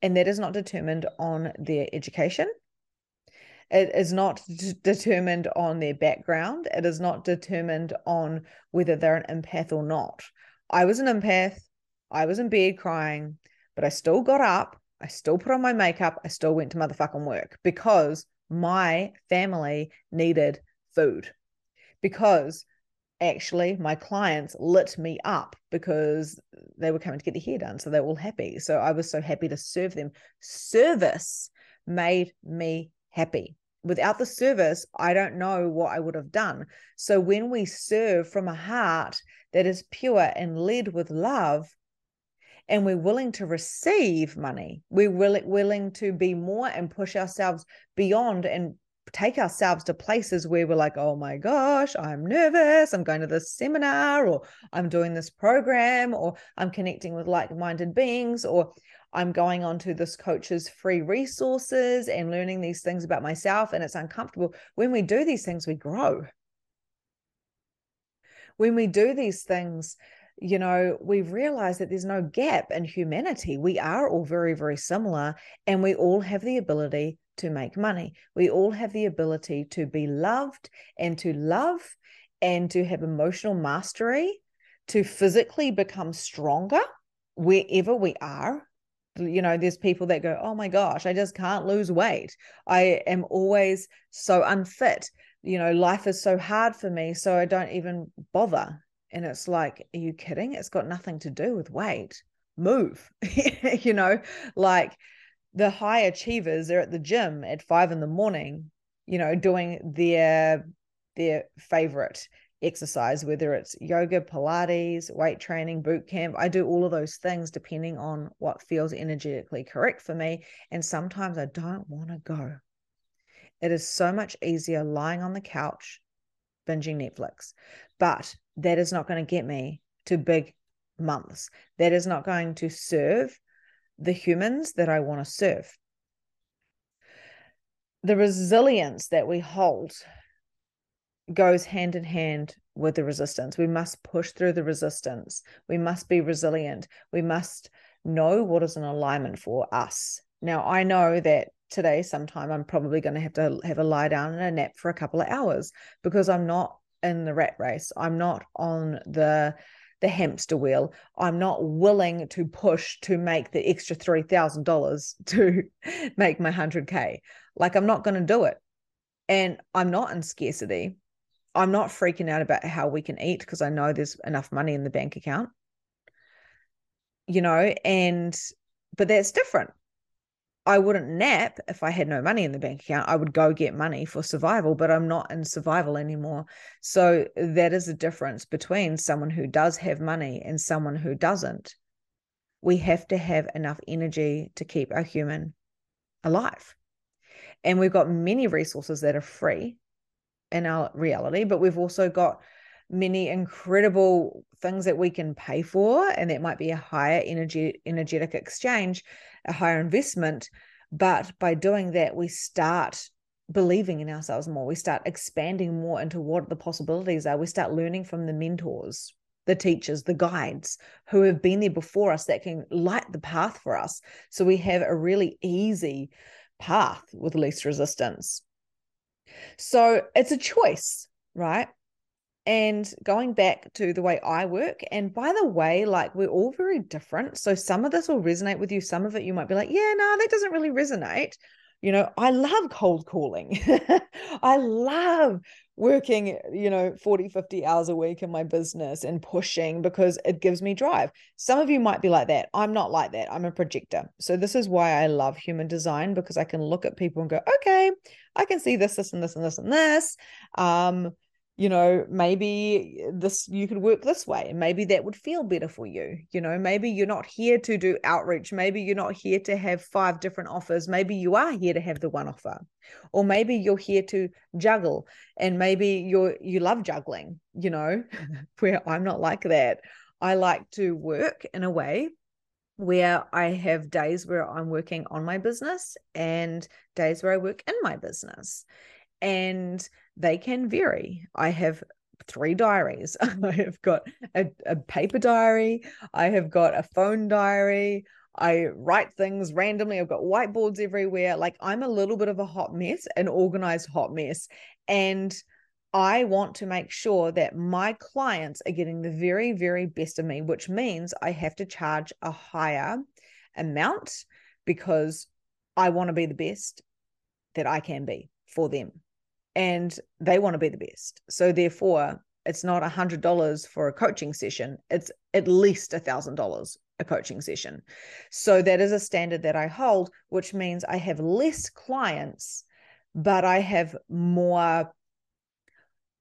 And that is not determined on their education it is not d- determined on their background. It is not determined on whether they're an empath or not. I was an empath. I was in bed crying, but I still got up. I still put on my makeup. I still went to motherfucking work because my family needed food. Because actually my clients lit me up because they were coming to get their hair done. So they were all happy. So I was so happy to serve them. Service made me happy without the service, I don't know what I would have done. So when we serve from a heart that is pure and led with love, and we're willing to receive money, we're willing, willing to be more and push ourselves beyond and take ourselves to places where we're like, oh my gosh, I'm nervous. I'm going to this seminar, or I'm doing this program, or I'm connecting with like minded beings, or I'm going onto this coach's free resources and learning these things about myself, and it's uncomfortable. When we do these things, we grow. When we do these things, you know, we realize that there's no gap in humanity. We are all very, very similar, and we all have the ability to make money. We all have the ability to be loved and to love and to have emotional mastery, to physically become stronger wherever we are. You know there's people that go oh my gosh i just can't lose weight. I am always so unfit. You know life is so hard for me so i don't even bother. And it's like are you kidding? It's got nothing to do with weight. Move. You know like the high achievers are at the gym at five in the morning you know doing their their favorite exercise, whether it's yoga, Pilates, weight training, boot camp. I do all of those things depending on what feels energetically correct for me. And sometimes I don't want to go. It is so much easier lying on the couch, binging Netflix. But that is not going to get me to big months. That is not going to serve the humans that I want to serve. The resilience that we hold goes hand in hand with the resistance. We must push through the resistance. We must be resilient. We must know what is an alignment for us. Now, I know that today, sometime, I'm probably going to have to have a lie down and a nap for a couple of hours because I'm not in the rat race. I'm not on the the hamster wheel. I'm not willing to push to make the extra $3,000 to make my 100K. Like, I'm not going to do it. And I'm not in scarcity. I'm not freaking out about how we can eat because I know there's enough money in the bank account. You know, and, but that's different. I wouldn't nap if I had no money in the bank account. I would go get money for survival, but I'm not in survival anymore. So that is the difference between someone who does have money and someone who doesn't. We have to have enough energy to keep our human alive. And we've got many resources that are free in our reality, but we've also got many incredible things that we can pay for and that might be a higher energy energetic exchange a higher investment but by doing that we start believing in ourselves more. We start expanding more into what the possibilities are. We start learning from the mentors the teachers the guides who have been there before us that can light the path for us. So we have a really easy path with least resistance. So it's a choice right and going back to the way I work, and by the way, like we're all very different. So some of this will resonate with you, some of it you might be like, yeah, no, that doesn't really resonate. You know, I love cold calling. I love working, you know, 40, 50 hours a week in my business and pushing because it gives me drive. Some of you might be like that. I'm not like that. I'm a projector. So this is why I love human design because I can look at people and go, okay, I can see this, this, and this, and this, and this. Um, you know maybe this you could work this way. And maybe that would feel better for you you know maybe you're not here to do outreach. Maybe you're not here to have five different offers. Maybe you are here to have the one offer. Or maybe you're here to juggle and maybe you're you love juggling you know mm-hmm. where i'm not like that. I like to work in a way where I have days where I'm working on my business and days where I work in my business. And they can vary. I have three diaries. I have got a, a, paper diary, I have got a phone diary. I write things randomly. I've got whiteboards everywhere. Like I'm a little bit of a hot mess, an organized hot mess. And I want to make sure that my clients are getting the very, very best of me, which means I have to charge a higher amount because I want to be the best that I can be for them and they want to be the best. So therefore, it's not a hundred dollars for a coaching session. It's at least a thousand dollars a coaching session. So that is a standard that I hold, which means I have less clients, but I have more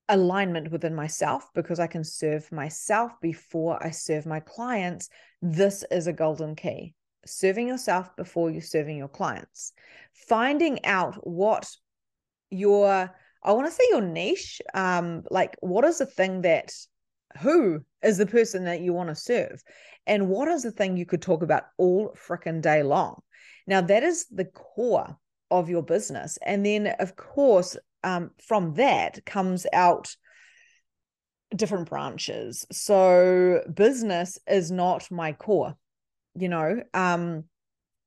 alignment within myself because I can serve myself before I serve my clients. This is a golden key. Serving yourself before you're serving your clients. Finding out what your I want to say your niche. Um, like what is the thing that who is the person that you want to serve? And what is the thing you could talk about all freaking day long? Now that is the core of your business. And then of course, um, from that comes out different branches. So business is not my core, you know. Um,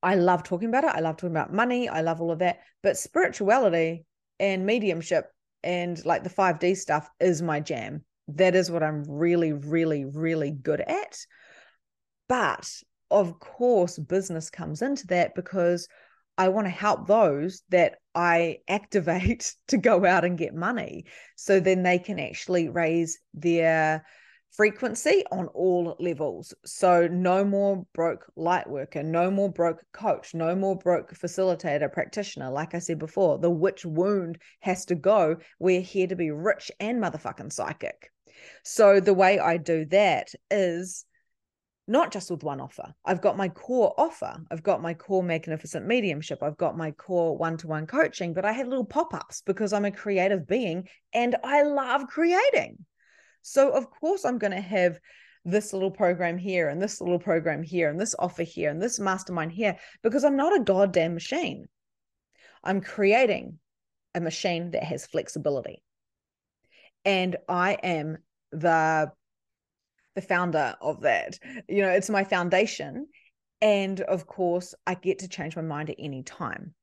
I love talking about it. I love talking about money. I love all of that. But spirituality and mediumship and like the 5D stuff is my jam. That is what I'm really, really, really good at. But of course, business comes into that because I want to help those that I activate to go out and get money. So then they can actually raise their frequency on all levels. So no more broke light worker, no more broke coach, no more broke facilitator, practitioner. Like I said before, the witch wound has to go. We're here to be rich and motherfucking psychic. So the way I do that is not just with one offer. I've got my core offer. I've got my core magnificent mediumship. I've got my core one to one coaching, but I have little pop ups because I'm a creative being and I love creating. So, of course, I'm going to have this little program here and this little program here and this offer here and this mastermind here because I'm not a goddamn machine. I'm creating a machine that has flexibility. And I am the the founder of that. You know, it's my foundation. And of course, I get to change my mind at any time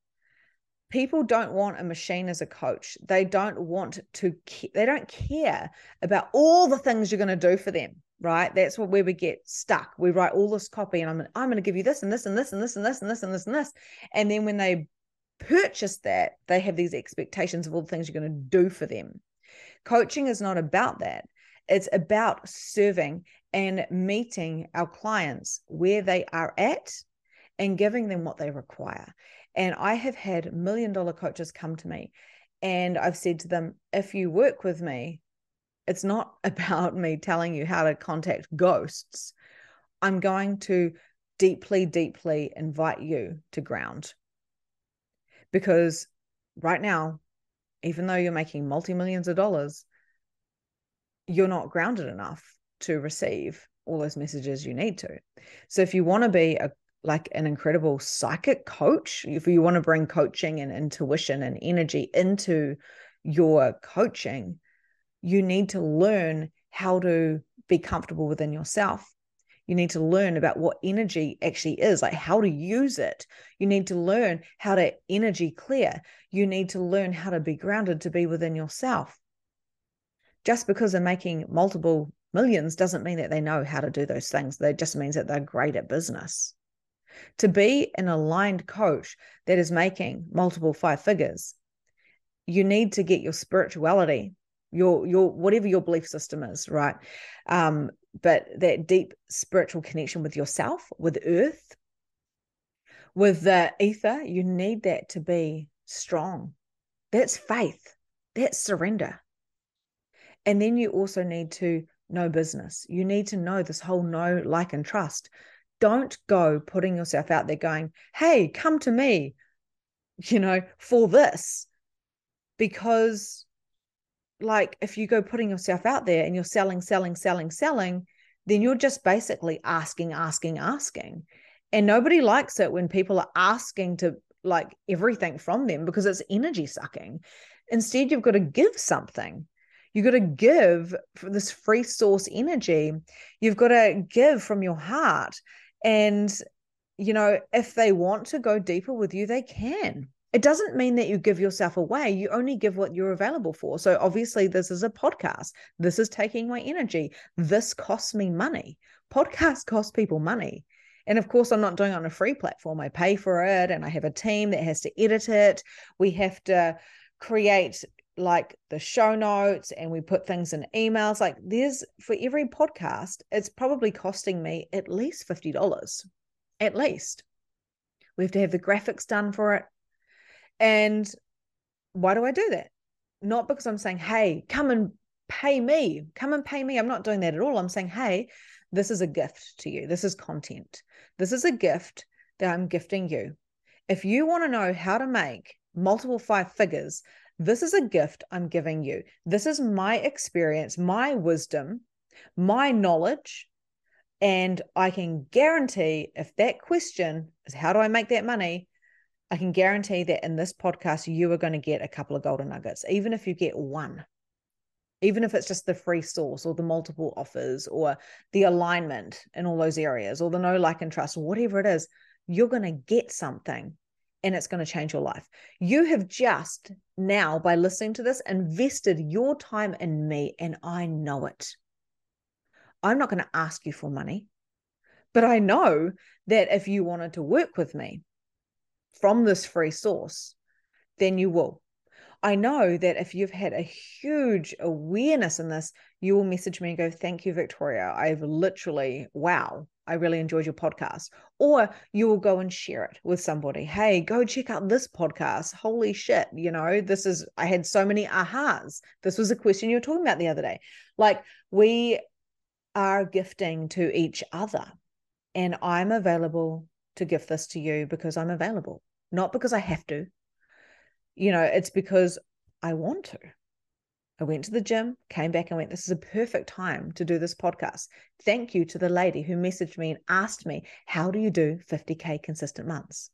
people don't want a machine as a coach they don't want to they don't care about all the things you're going to do for them right? That's what where we get stuck. We write all this copy and I'm I'm going to give you this and this and this and this and this and this and this and this. And then when they purchase that, they have these expectations of all the things you're going to do for them. Coaching is not about that. It's about serving and meeting our clients where they are at and giving them what they require. And I have had million dollar coaches come to me and I've said to them, if you work with me, it's not about me telling you how to contact ghosts. I'm going to deeply, deeply invite you to ground. Because right now, even though you're making multi millions of dollars, you're not grounded enough to receive all those messages you need to. So if you want to be a like an incredible psychic coach, if you want to bring coaching and intuition and energy into your coaching, you need to learn how to be comfortable within yourself. You need to learn about what energy actually is, like how to use it. You need to learn how to energy clear. You need to learn how to be grounded to be within yourself. Just because they're making multiple millions doesn't mean that they know how to do those things. That just means that they're great at business. To be an aligned coach that is making multiple five figures, you need to get your spirituality your your whatever your belief system is right? Um but that deep spiritual connection with yourself with earth with the ether you need that to be strong. That's faith. That's surrender. And then you also need to know business. You need to know this whole know like and trust don't go putting yourself out there going hey come to me you know for this because like if you go putting yourself out there and you're selling, selling, selling, selling, then you're just basically asking, asking, asking. And nobody likes it when people are asking to like everything from them because it's energy sucking. Instead, you've got to give something. You've got to give this free source energy. You've got to give from your heart. And, you know, if they want to go deeper with you, they can it doesn't mean that you give yourself away. You only give what you're available for. So obviously, this is a podcast. This is taking my energy. This costs me money. Podcasts cost people money. And of course, I'm not doing it on a free platform. I pay for it and I have a team that has to edit it. We have to create like the show notes and we put things in emails. Like there's for every podcast, it's probably costing me at least $50, at least. We have to have the graphics done for it. And why do I do that? Not because I'm saying, hey, come and pay me, come and pay me. I'm not doing that at all. I'm saying, hey, this is a gift to you. This is content. This is a gift that I'm gifting you. If you want to know how to make multiple five figures, this is a gift I'm giving you. This is my experience, my wisdom, my knowledge. And I can guarantee if that question is, how do I make that money? I can guarantee that in this podcast, you are going to get a couple of golden nuggets, even if you get one, even if it's just the free source or the multiple offers or the alignment in all those areas or the no like, and trust, whatever it is, you're going to get something and it's going to change your life. You have just now, by listening to this, invested your time in me, and I know it. I'm not going to ask you for money, but I know that if you wanted to work with me, from this free source, then you will. I know that if you've had a huge awareness in this, you will message me and go, Thank you, Victoria. I've literally, wow, I really enjoyed your podcast. Or you will go and share it with somebody. Hey, go check out this podcast. Holy shit. You know, this is, I had so many ahas. This was a question you were talking about the other day. Like, we are gifting to each other. And I'm available to gift this to you because I'm available, not because I have to. You know, it's because I want to. I went to the gym, came back and went, This is a perfect time to do this podcast. Thank you to the lady who messaged me and asked me, How do you do 50K consistent months?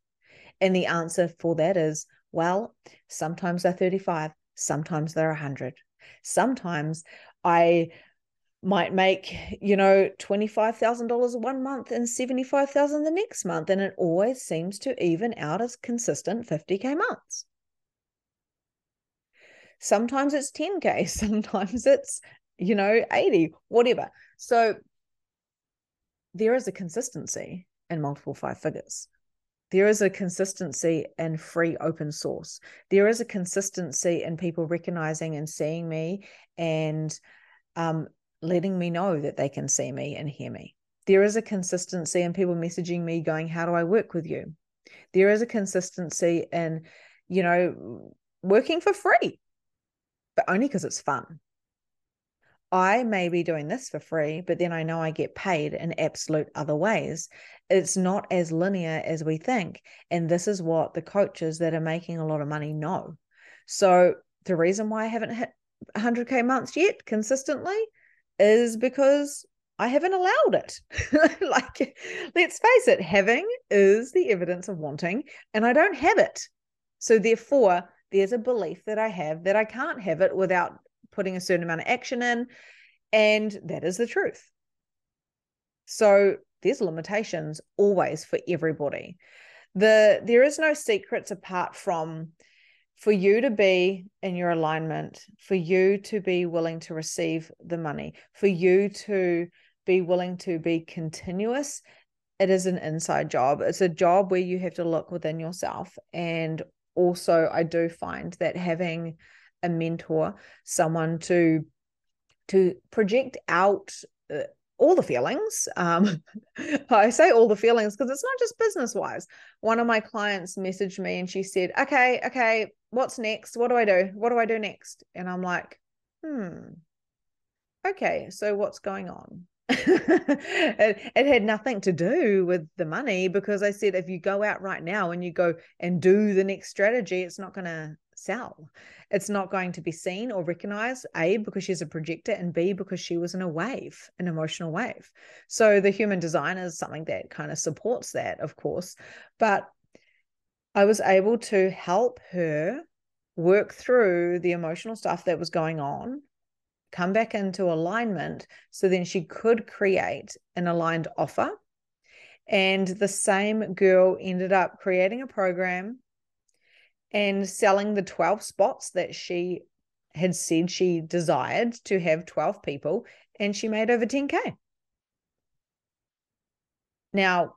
And the answer for that is, Well, sometimes they're 35, sometimes they're 100. Sometimes I might make you know $25,000 one month and 75,000 the next month and it always seems to even out as consistent 50k months sometimes it's 10k sometimes it's you know 80 whatever so there is a consistency in multiple five figures. There is a consistency in free open source. There is a consistency in people recognizing and seeing me and um, letting me know that they can see me and hear me. There is a consistency in people messaging me going, How do I work with you? There is a consistency in, you know, working for free, but only because it's fun. I may be doing this for free, but then I know I get paid in absolute other ways. It's not as linear as we think. And this is what the coaches that are making a lot of money know. So the reason why I haven't hit 100K months yet consistently is because I haven't allowed it. like, let's face it, having is the evidence of wanting, and I don't have it. So therefore, there's a belief that I have that I can't have it without putting a certain amount of action in. And that is the truth. So there's limitations always for everybody. The there is no secrets apart from for you to be in your alignment, for you to be willing to receive the money, for you to be willing to be continuous. It is an inside job. It's a job where you have to look within yourself. And also, I do find that having a mentor, someone to to project out uh, all the feelings. Um, I say all the feelings because it's not just business wise. One of my clients messaged me and she said, "Okay, okay, what's next? What do I do? What do I do next?" And I'm like, "Hmm, okay, so what's going on?" it, it had nothing to do with the money because I said if you go out right now and you go and do the next strategy, it's not going to sell. It's not going to be seen or recognized, A, because she's a projector, and B, because she was in a wave, an emotional wave. So the human design is something that kind of supports that, of course. But I was able to help her work through the emotional stuff that was going on, come back into alignment. So then she could create an aligned offer. And the same girl ended up creating a program and selling the 12 spots that she had said she desired to have 12 people and she made over 10k now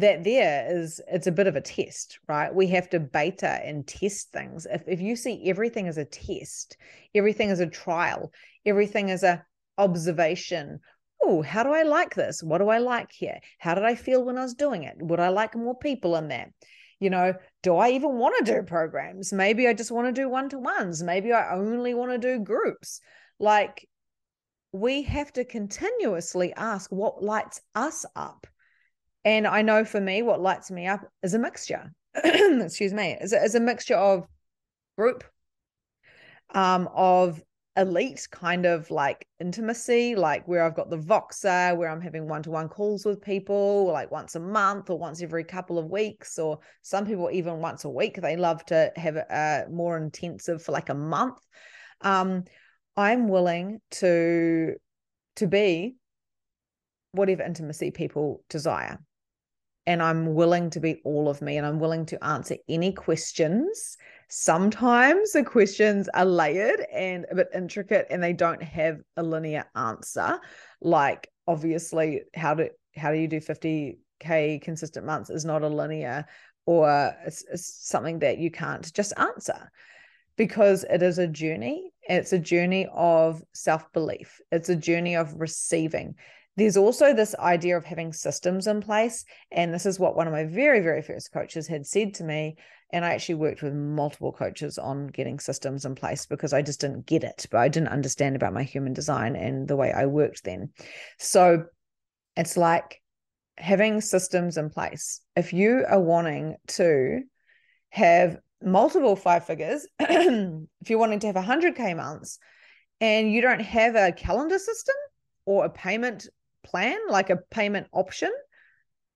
that there is it's a bit of a test right? We have to beta and test things. If, if you see everything as a test everything as a trial everything as a observation oh how do i like this? What do i like here? How did i feel when i was doing it? Would i like more people in there? You know do i even want to do programs? Maybe i just want to do one-to-ones. Maybe i only want to do groups. Like we have to continuously ask what lights us up and i know for me what lights me up is a mixture excuse me is a, is a mixture of group um of elite kind of like intimacy, like where I've got the Voxer, where I'm having one to one calls with people, like once a month or once every couple of weeks, or some people even once a week. They love to have a more intensive for like a month. Um, I'm willing to to be whatever intimacy people desire. And I'm willing to be all of me and I'm willing to answer any questions Sometimes the questions are layered and a bit intricate and they don't have a linear answer. Like obviously how do how do you do 50k consistent months is not a linear or it's, it's something that you can't just answer because it is a journey. It's a journey of self belief. It's a journey of receiving. There's also this idea of having systems in place. And this is what one of my very, very first coaches had said to me and I actually worked with multiple coaches on getting systems in place because I just didn't get it, but I didn't understand about my human design and the way I worked then. So it's like having systems in place. If you are wanting to have multiple five figures, if you're wanting to have 100K months and you don't have a calendar system or a payment plan, like a payment option,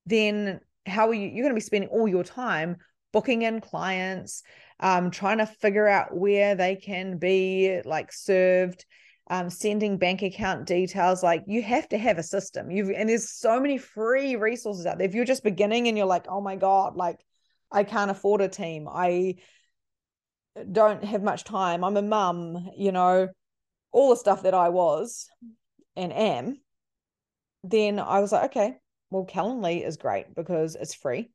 then how are you? You're going to be spending all your time booking in clients, um, trying to figure out where they can be like served, um, sending bank account details. Like you have to have a system. You've and there's so many free resources out there. If you're just beginning and you're like, oh my God, like I can't afford a team. I don't have much time. I'm a mum, you know, all the stuff that I was and am. Then I was like, okay, well, Calendly is great because it's free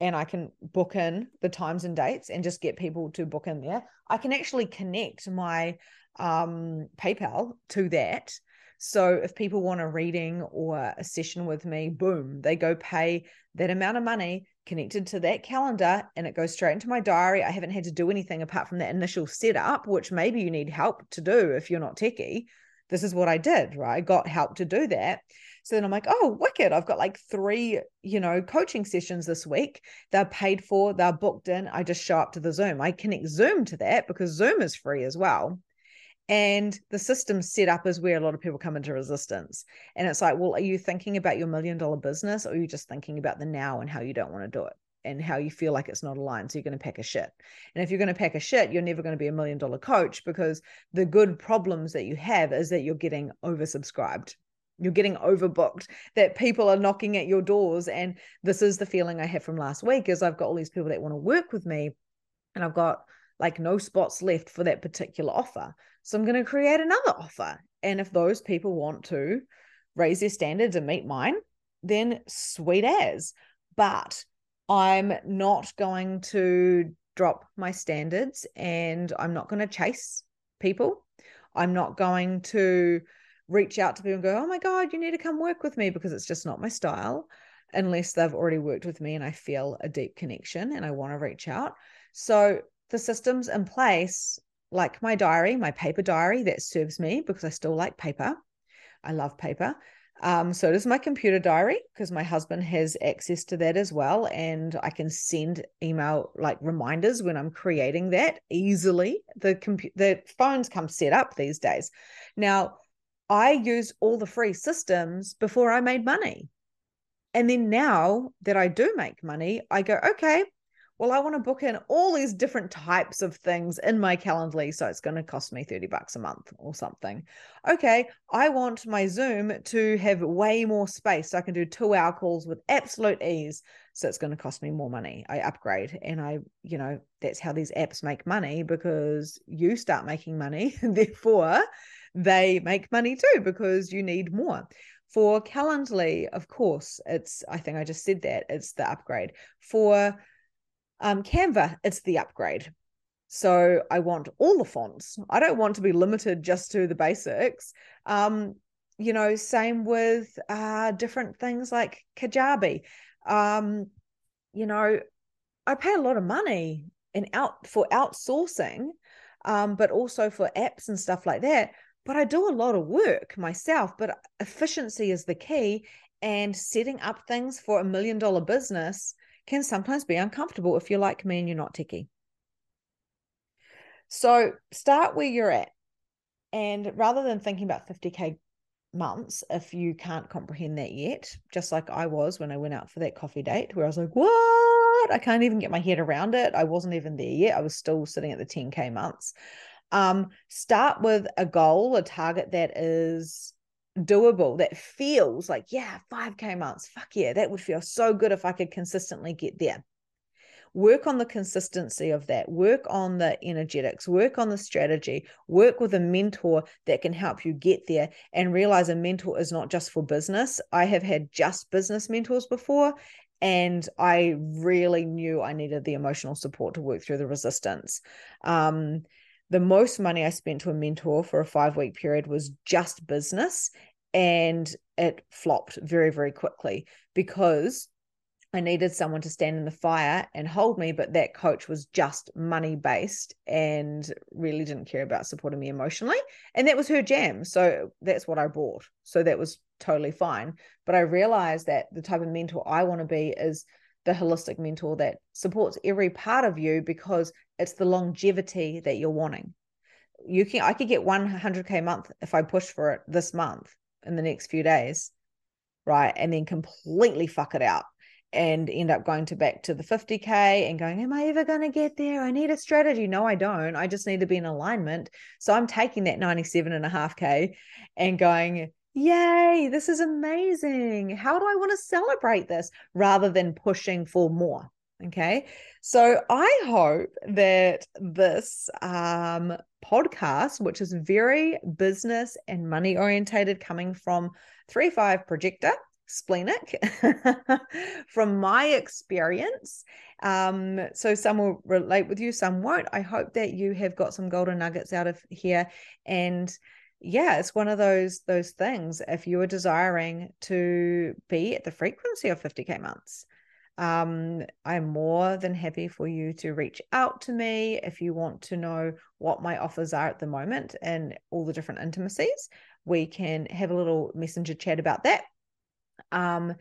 and I can book in the times and dates and just get people to book in there. I can actually connect my um, PayPal to that. So if people want a reading or a session with me, boom, they go pay that amount of money connected to that calendar and it goes straight into my diary. I haven't had to do anything apart from that initial setup, which maybe you need help to do if you're not techie. This is what I did, right? I got help to do that. So then I'm like, oh, wicked. I've got like three, you know, coaching sessions this week. They're paid for, they're booked in. I just show up to the Zoom. I connect Zoom to that because Zoom is free as well. And the system set up is where a lot of people come into resistance. And it's like, well, are you thinking about your million dollar business or are you just thinking about the now and how you don't want to do it? And how you feel like it's not aligned. So you're going to pack a shit. And if you're going to pack a shit, you're never going to be a million dollar coach because the good problems that you have is that you're getting oversubscribed you're getting overbooked that people are knocking at your doors and this is the feeling i have from last week is i've got all these people that want to work with me and i've got like no spots left for that particular offer so i'm going to create another offer and if those people want to raise their standards and meet mine then sweet as but i'm not going to drop my standards and i'm not going to chase people i'm not going to reach out to people and go, oh my God, you need to come work with me because it's just not my style unless they've already worked with me and I feel a deep connection and I want to reach out. So the systems in place, like my diary, my paper diary, that serves me because I still like paper. I love paper. Um, so does my computer diary because my husband has access to that as well. And I can send email like reminders when I'm creating that easily. The computer the phones come set up these days. Now, I used all the free systems before I made money. And then now that I do make money, I go, okay, well, I want to book in all these different types of things in my Calendly. So it's going to cost me 30 bucks a month or something. Okay, I want my Zoom to have way more space. So I can do two hour calls with absolute ease. So it's going to cost me more money. I upgrade and I, you know, that's how these apps make money because you start making money. Therefore, they make money too because you need more. For Calendly, of course, it's, I think I just said that, it's the upgrade. For um, Canva, it's the upgrade. So I want all the fonts. I don't want to be limited just to the basics. Um, you know, same with uh, different things like Kajabi. Um, you know, I pay a lot of money and out for outsourcing, um, but also for apps and stuff like that but I do a lot of work myself. But efficiency is the key. And setting up things for a million dollar business can sometimes be uncomfortable if you're like me and you're not techie. So start where you're at. And rather than thinking about 50K months, if you can't comprehend that yet, just like I was when I went out for that coffee date, where I was like, what? I can't even get my head around it. I wasn't even there yet. I was still sitting at the 10K months. Um, start with a goal, a target that is doable, that feels like, yeah, 5K months. Fuck yeah, that would feel so good if I could consistently get there. Work on the consistency of that, work on the energetics, work on the strategy, work with a mentor that can help you get there and realize a mentor is not just for business. I have had just business mentors before, and I really knew I needed the emotional support to work through the resistance. Um, the most money I spent to a mentor for a five week period was just business. And it flopped very, very quickly because I needed someone to stand in the fire and hold me, but that coach was just money based and really didn't care about supporting me emotionally. And that was her jam. So that's what I bought. So that was totally fine. But I realized that the type of mentor I want to be is the holistic mentor that supports every part of you because it's the longevity that you're wanting. You can I could get 100k a month if I push for it this month in the next few days, right? And then completely fuck it out and end up going to back to the 50k and going am i ever going to get there i need a strategy no i don't i just need to be in alignment so i'm taking that 97 and a half k and going yay, this is amazing. How do I want to celebrate this rather than pushing for more? Okay. So I hope that this um, podcast, which is very business and money orientated, coming from three five projector splenic from my experience. Um, so some will relate with you, some won't. I hope that you have got some golden nuggets out of here. And yeah, it's one of those those things. If you are desiring to be at the frequency of 50k months, um, I'm more than happy for you to reach out to me if you want to know what my offers are at the moment and all the different intimacies. We can have a little messenger chat about that um,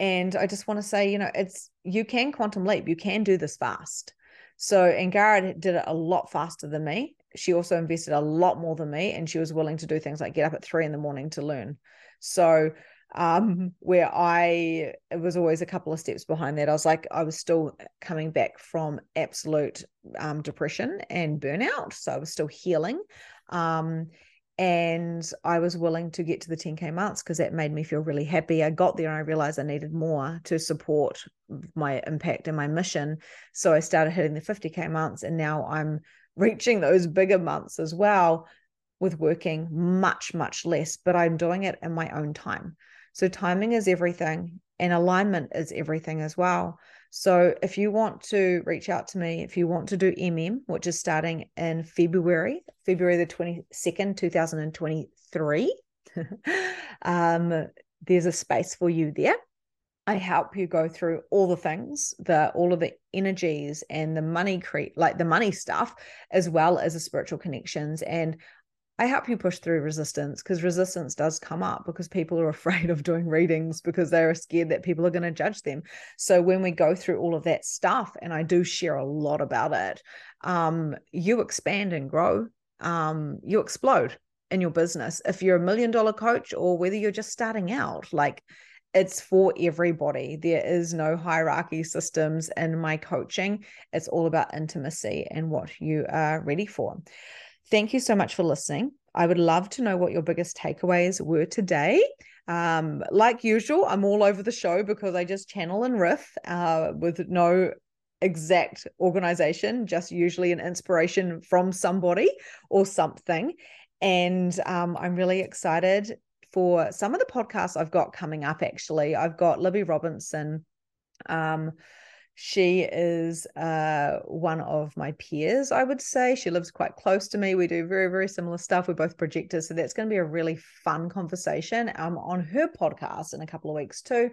and I just want to say, you know, it's you can quantum leap, you can do this fast. So Angara did it a lot faster than me. She also invested a lot more than me, and she was willing to do things like get up at three in the morning to learn. So um where i it was always a couple of steps behind that i was like i was still coming back from absolute um depression and burnout so i was still healing um and I was willing to get to the 10k months because that made me feel really happy. I got there and I realized I needed more to support my impact and my mission. So I started hitting the 50k months and now I'm reaching those bigger months as well with working much much less, but I'm doing it in my own time. So timing is everything and alignment is everything as well. So if you want to reach out to me, if you want to do MM, which is starting in February, February the 22nd, 2023, um, there's a space for you there. I help you go through all the things, the all of the energies and the money create like the money stuff, as well as the spiritual connections. And I help you push through resistance because resistance does come up because people are afraid of doing readings because they're scared that people are going to judge them. So when we go through all of that stuff, and I do share a lot about it, um, you expand and grow. Um, you explode in your business. If you're a million dollar coach or whether you're just starting out, like it's for everybody. There is no hierarchy systems in my coaching. It's all about intimacy and what you are ready for. Thank you so much for listening. I would love to know what your biggest takeaways were today. Um, like usual, I'm all over the show because I just channel and riff uh, with no exact organization, just usually an inspiration from somebody or something. And um, I'm really excited for some of the podcasts I've got coming up. Actually, I've got Libby Robinson. Um, she is uh, one of my peers, I would say. She lives quite close to me. We do very, very similar stuff. We're both projectors. So that's going to be a really fun conversation um, on her podcast in a couple of weeks, too.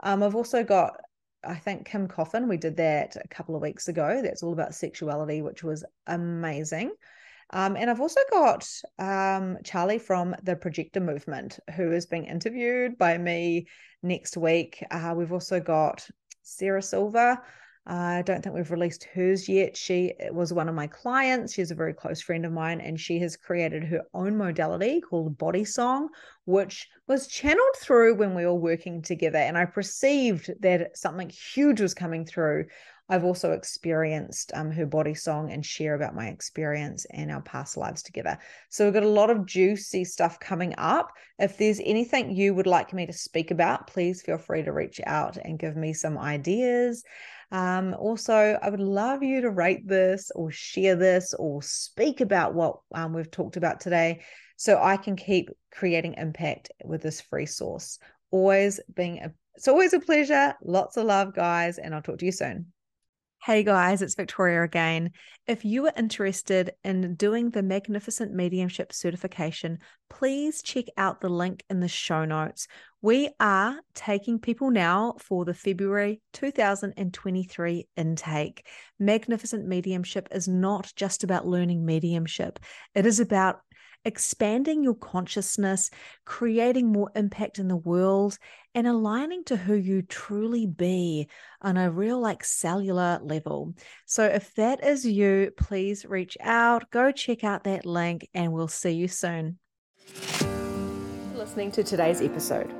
Um, I've also got, I think, Kim Coffin. We did that a couple of weeks ago. That's all about sexuality, which was amazing. Um, and I've also got um, Charlie from the Projector Movement, who is being interviewed by me next week. Uh, we've also got Sarah Silver. I don't think we've released hers yet. She was one of my clients. She's a very close friend of mine, and she has created her own modality called Body Song, which was channeled through when we were working together. And I perceived that something huge was coming through. I've also experienced um, her body song and share about my experience and our past lives together. So we've got a lot of juicy stuff coming up. If there's anything you would like me to speak about, please feel free to reach out and give me some ideas. Um, also, I would love you to rate this or share this or speak about what um, we've talked about today so I can keep creating impact with this free source. Always being a, it's always a pleasure. Lots of love, guys, and I'll talk to you soon. Hey guys, it's Victoria again. If you are interested in doing the Magnificent Mediumship certification, please check out the link in the show notes. We are taking people now for the February 2023 intake. Magnificent Mediumship is not just about learning mediumship, it is about expanding your consciousness, creating more impact in the world, and aligning to who you truly be on a real, like, cellular level. So, if that is you, please reach out, go check out that link, and we'll see you soon. Listening to today's episode.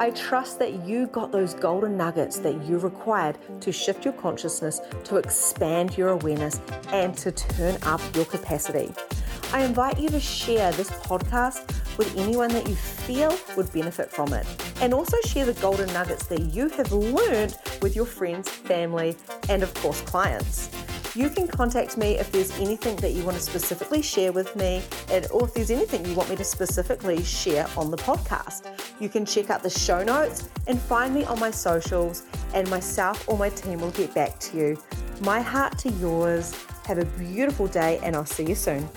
I trust that you got those golden nuggets that you required to shift your consciousness, to expand your awareness, and to turn up your capacity. I invite you to share this podcast with anyone that you feel would benefit from it. And also share the golden nuggets that you have learned with your friends, family, and of course, clients. You can contact me if there's anything that you want to specifically share with me, and or if there's anything you want me to specifically share on the podcast. You can check out the show notes and find me on my socials, and myself or my team will get back to you. My heart to yours. Have a beautiful day, and I'll see you soon.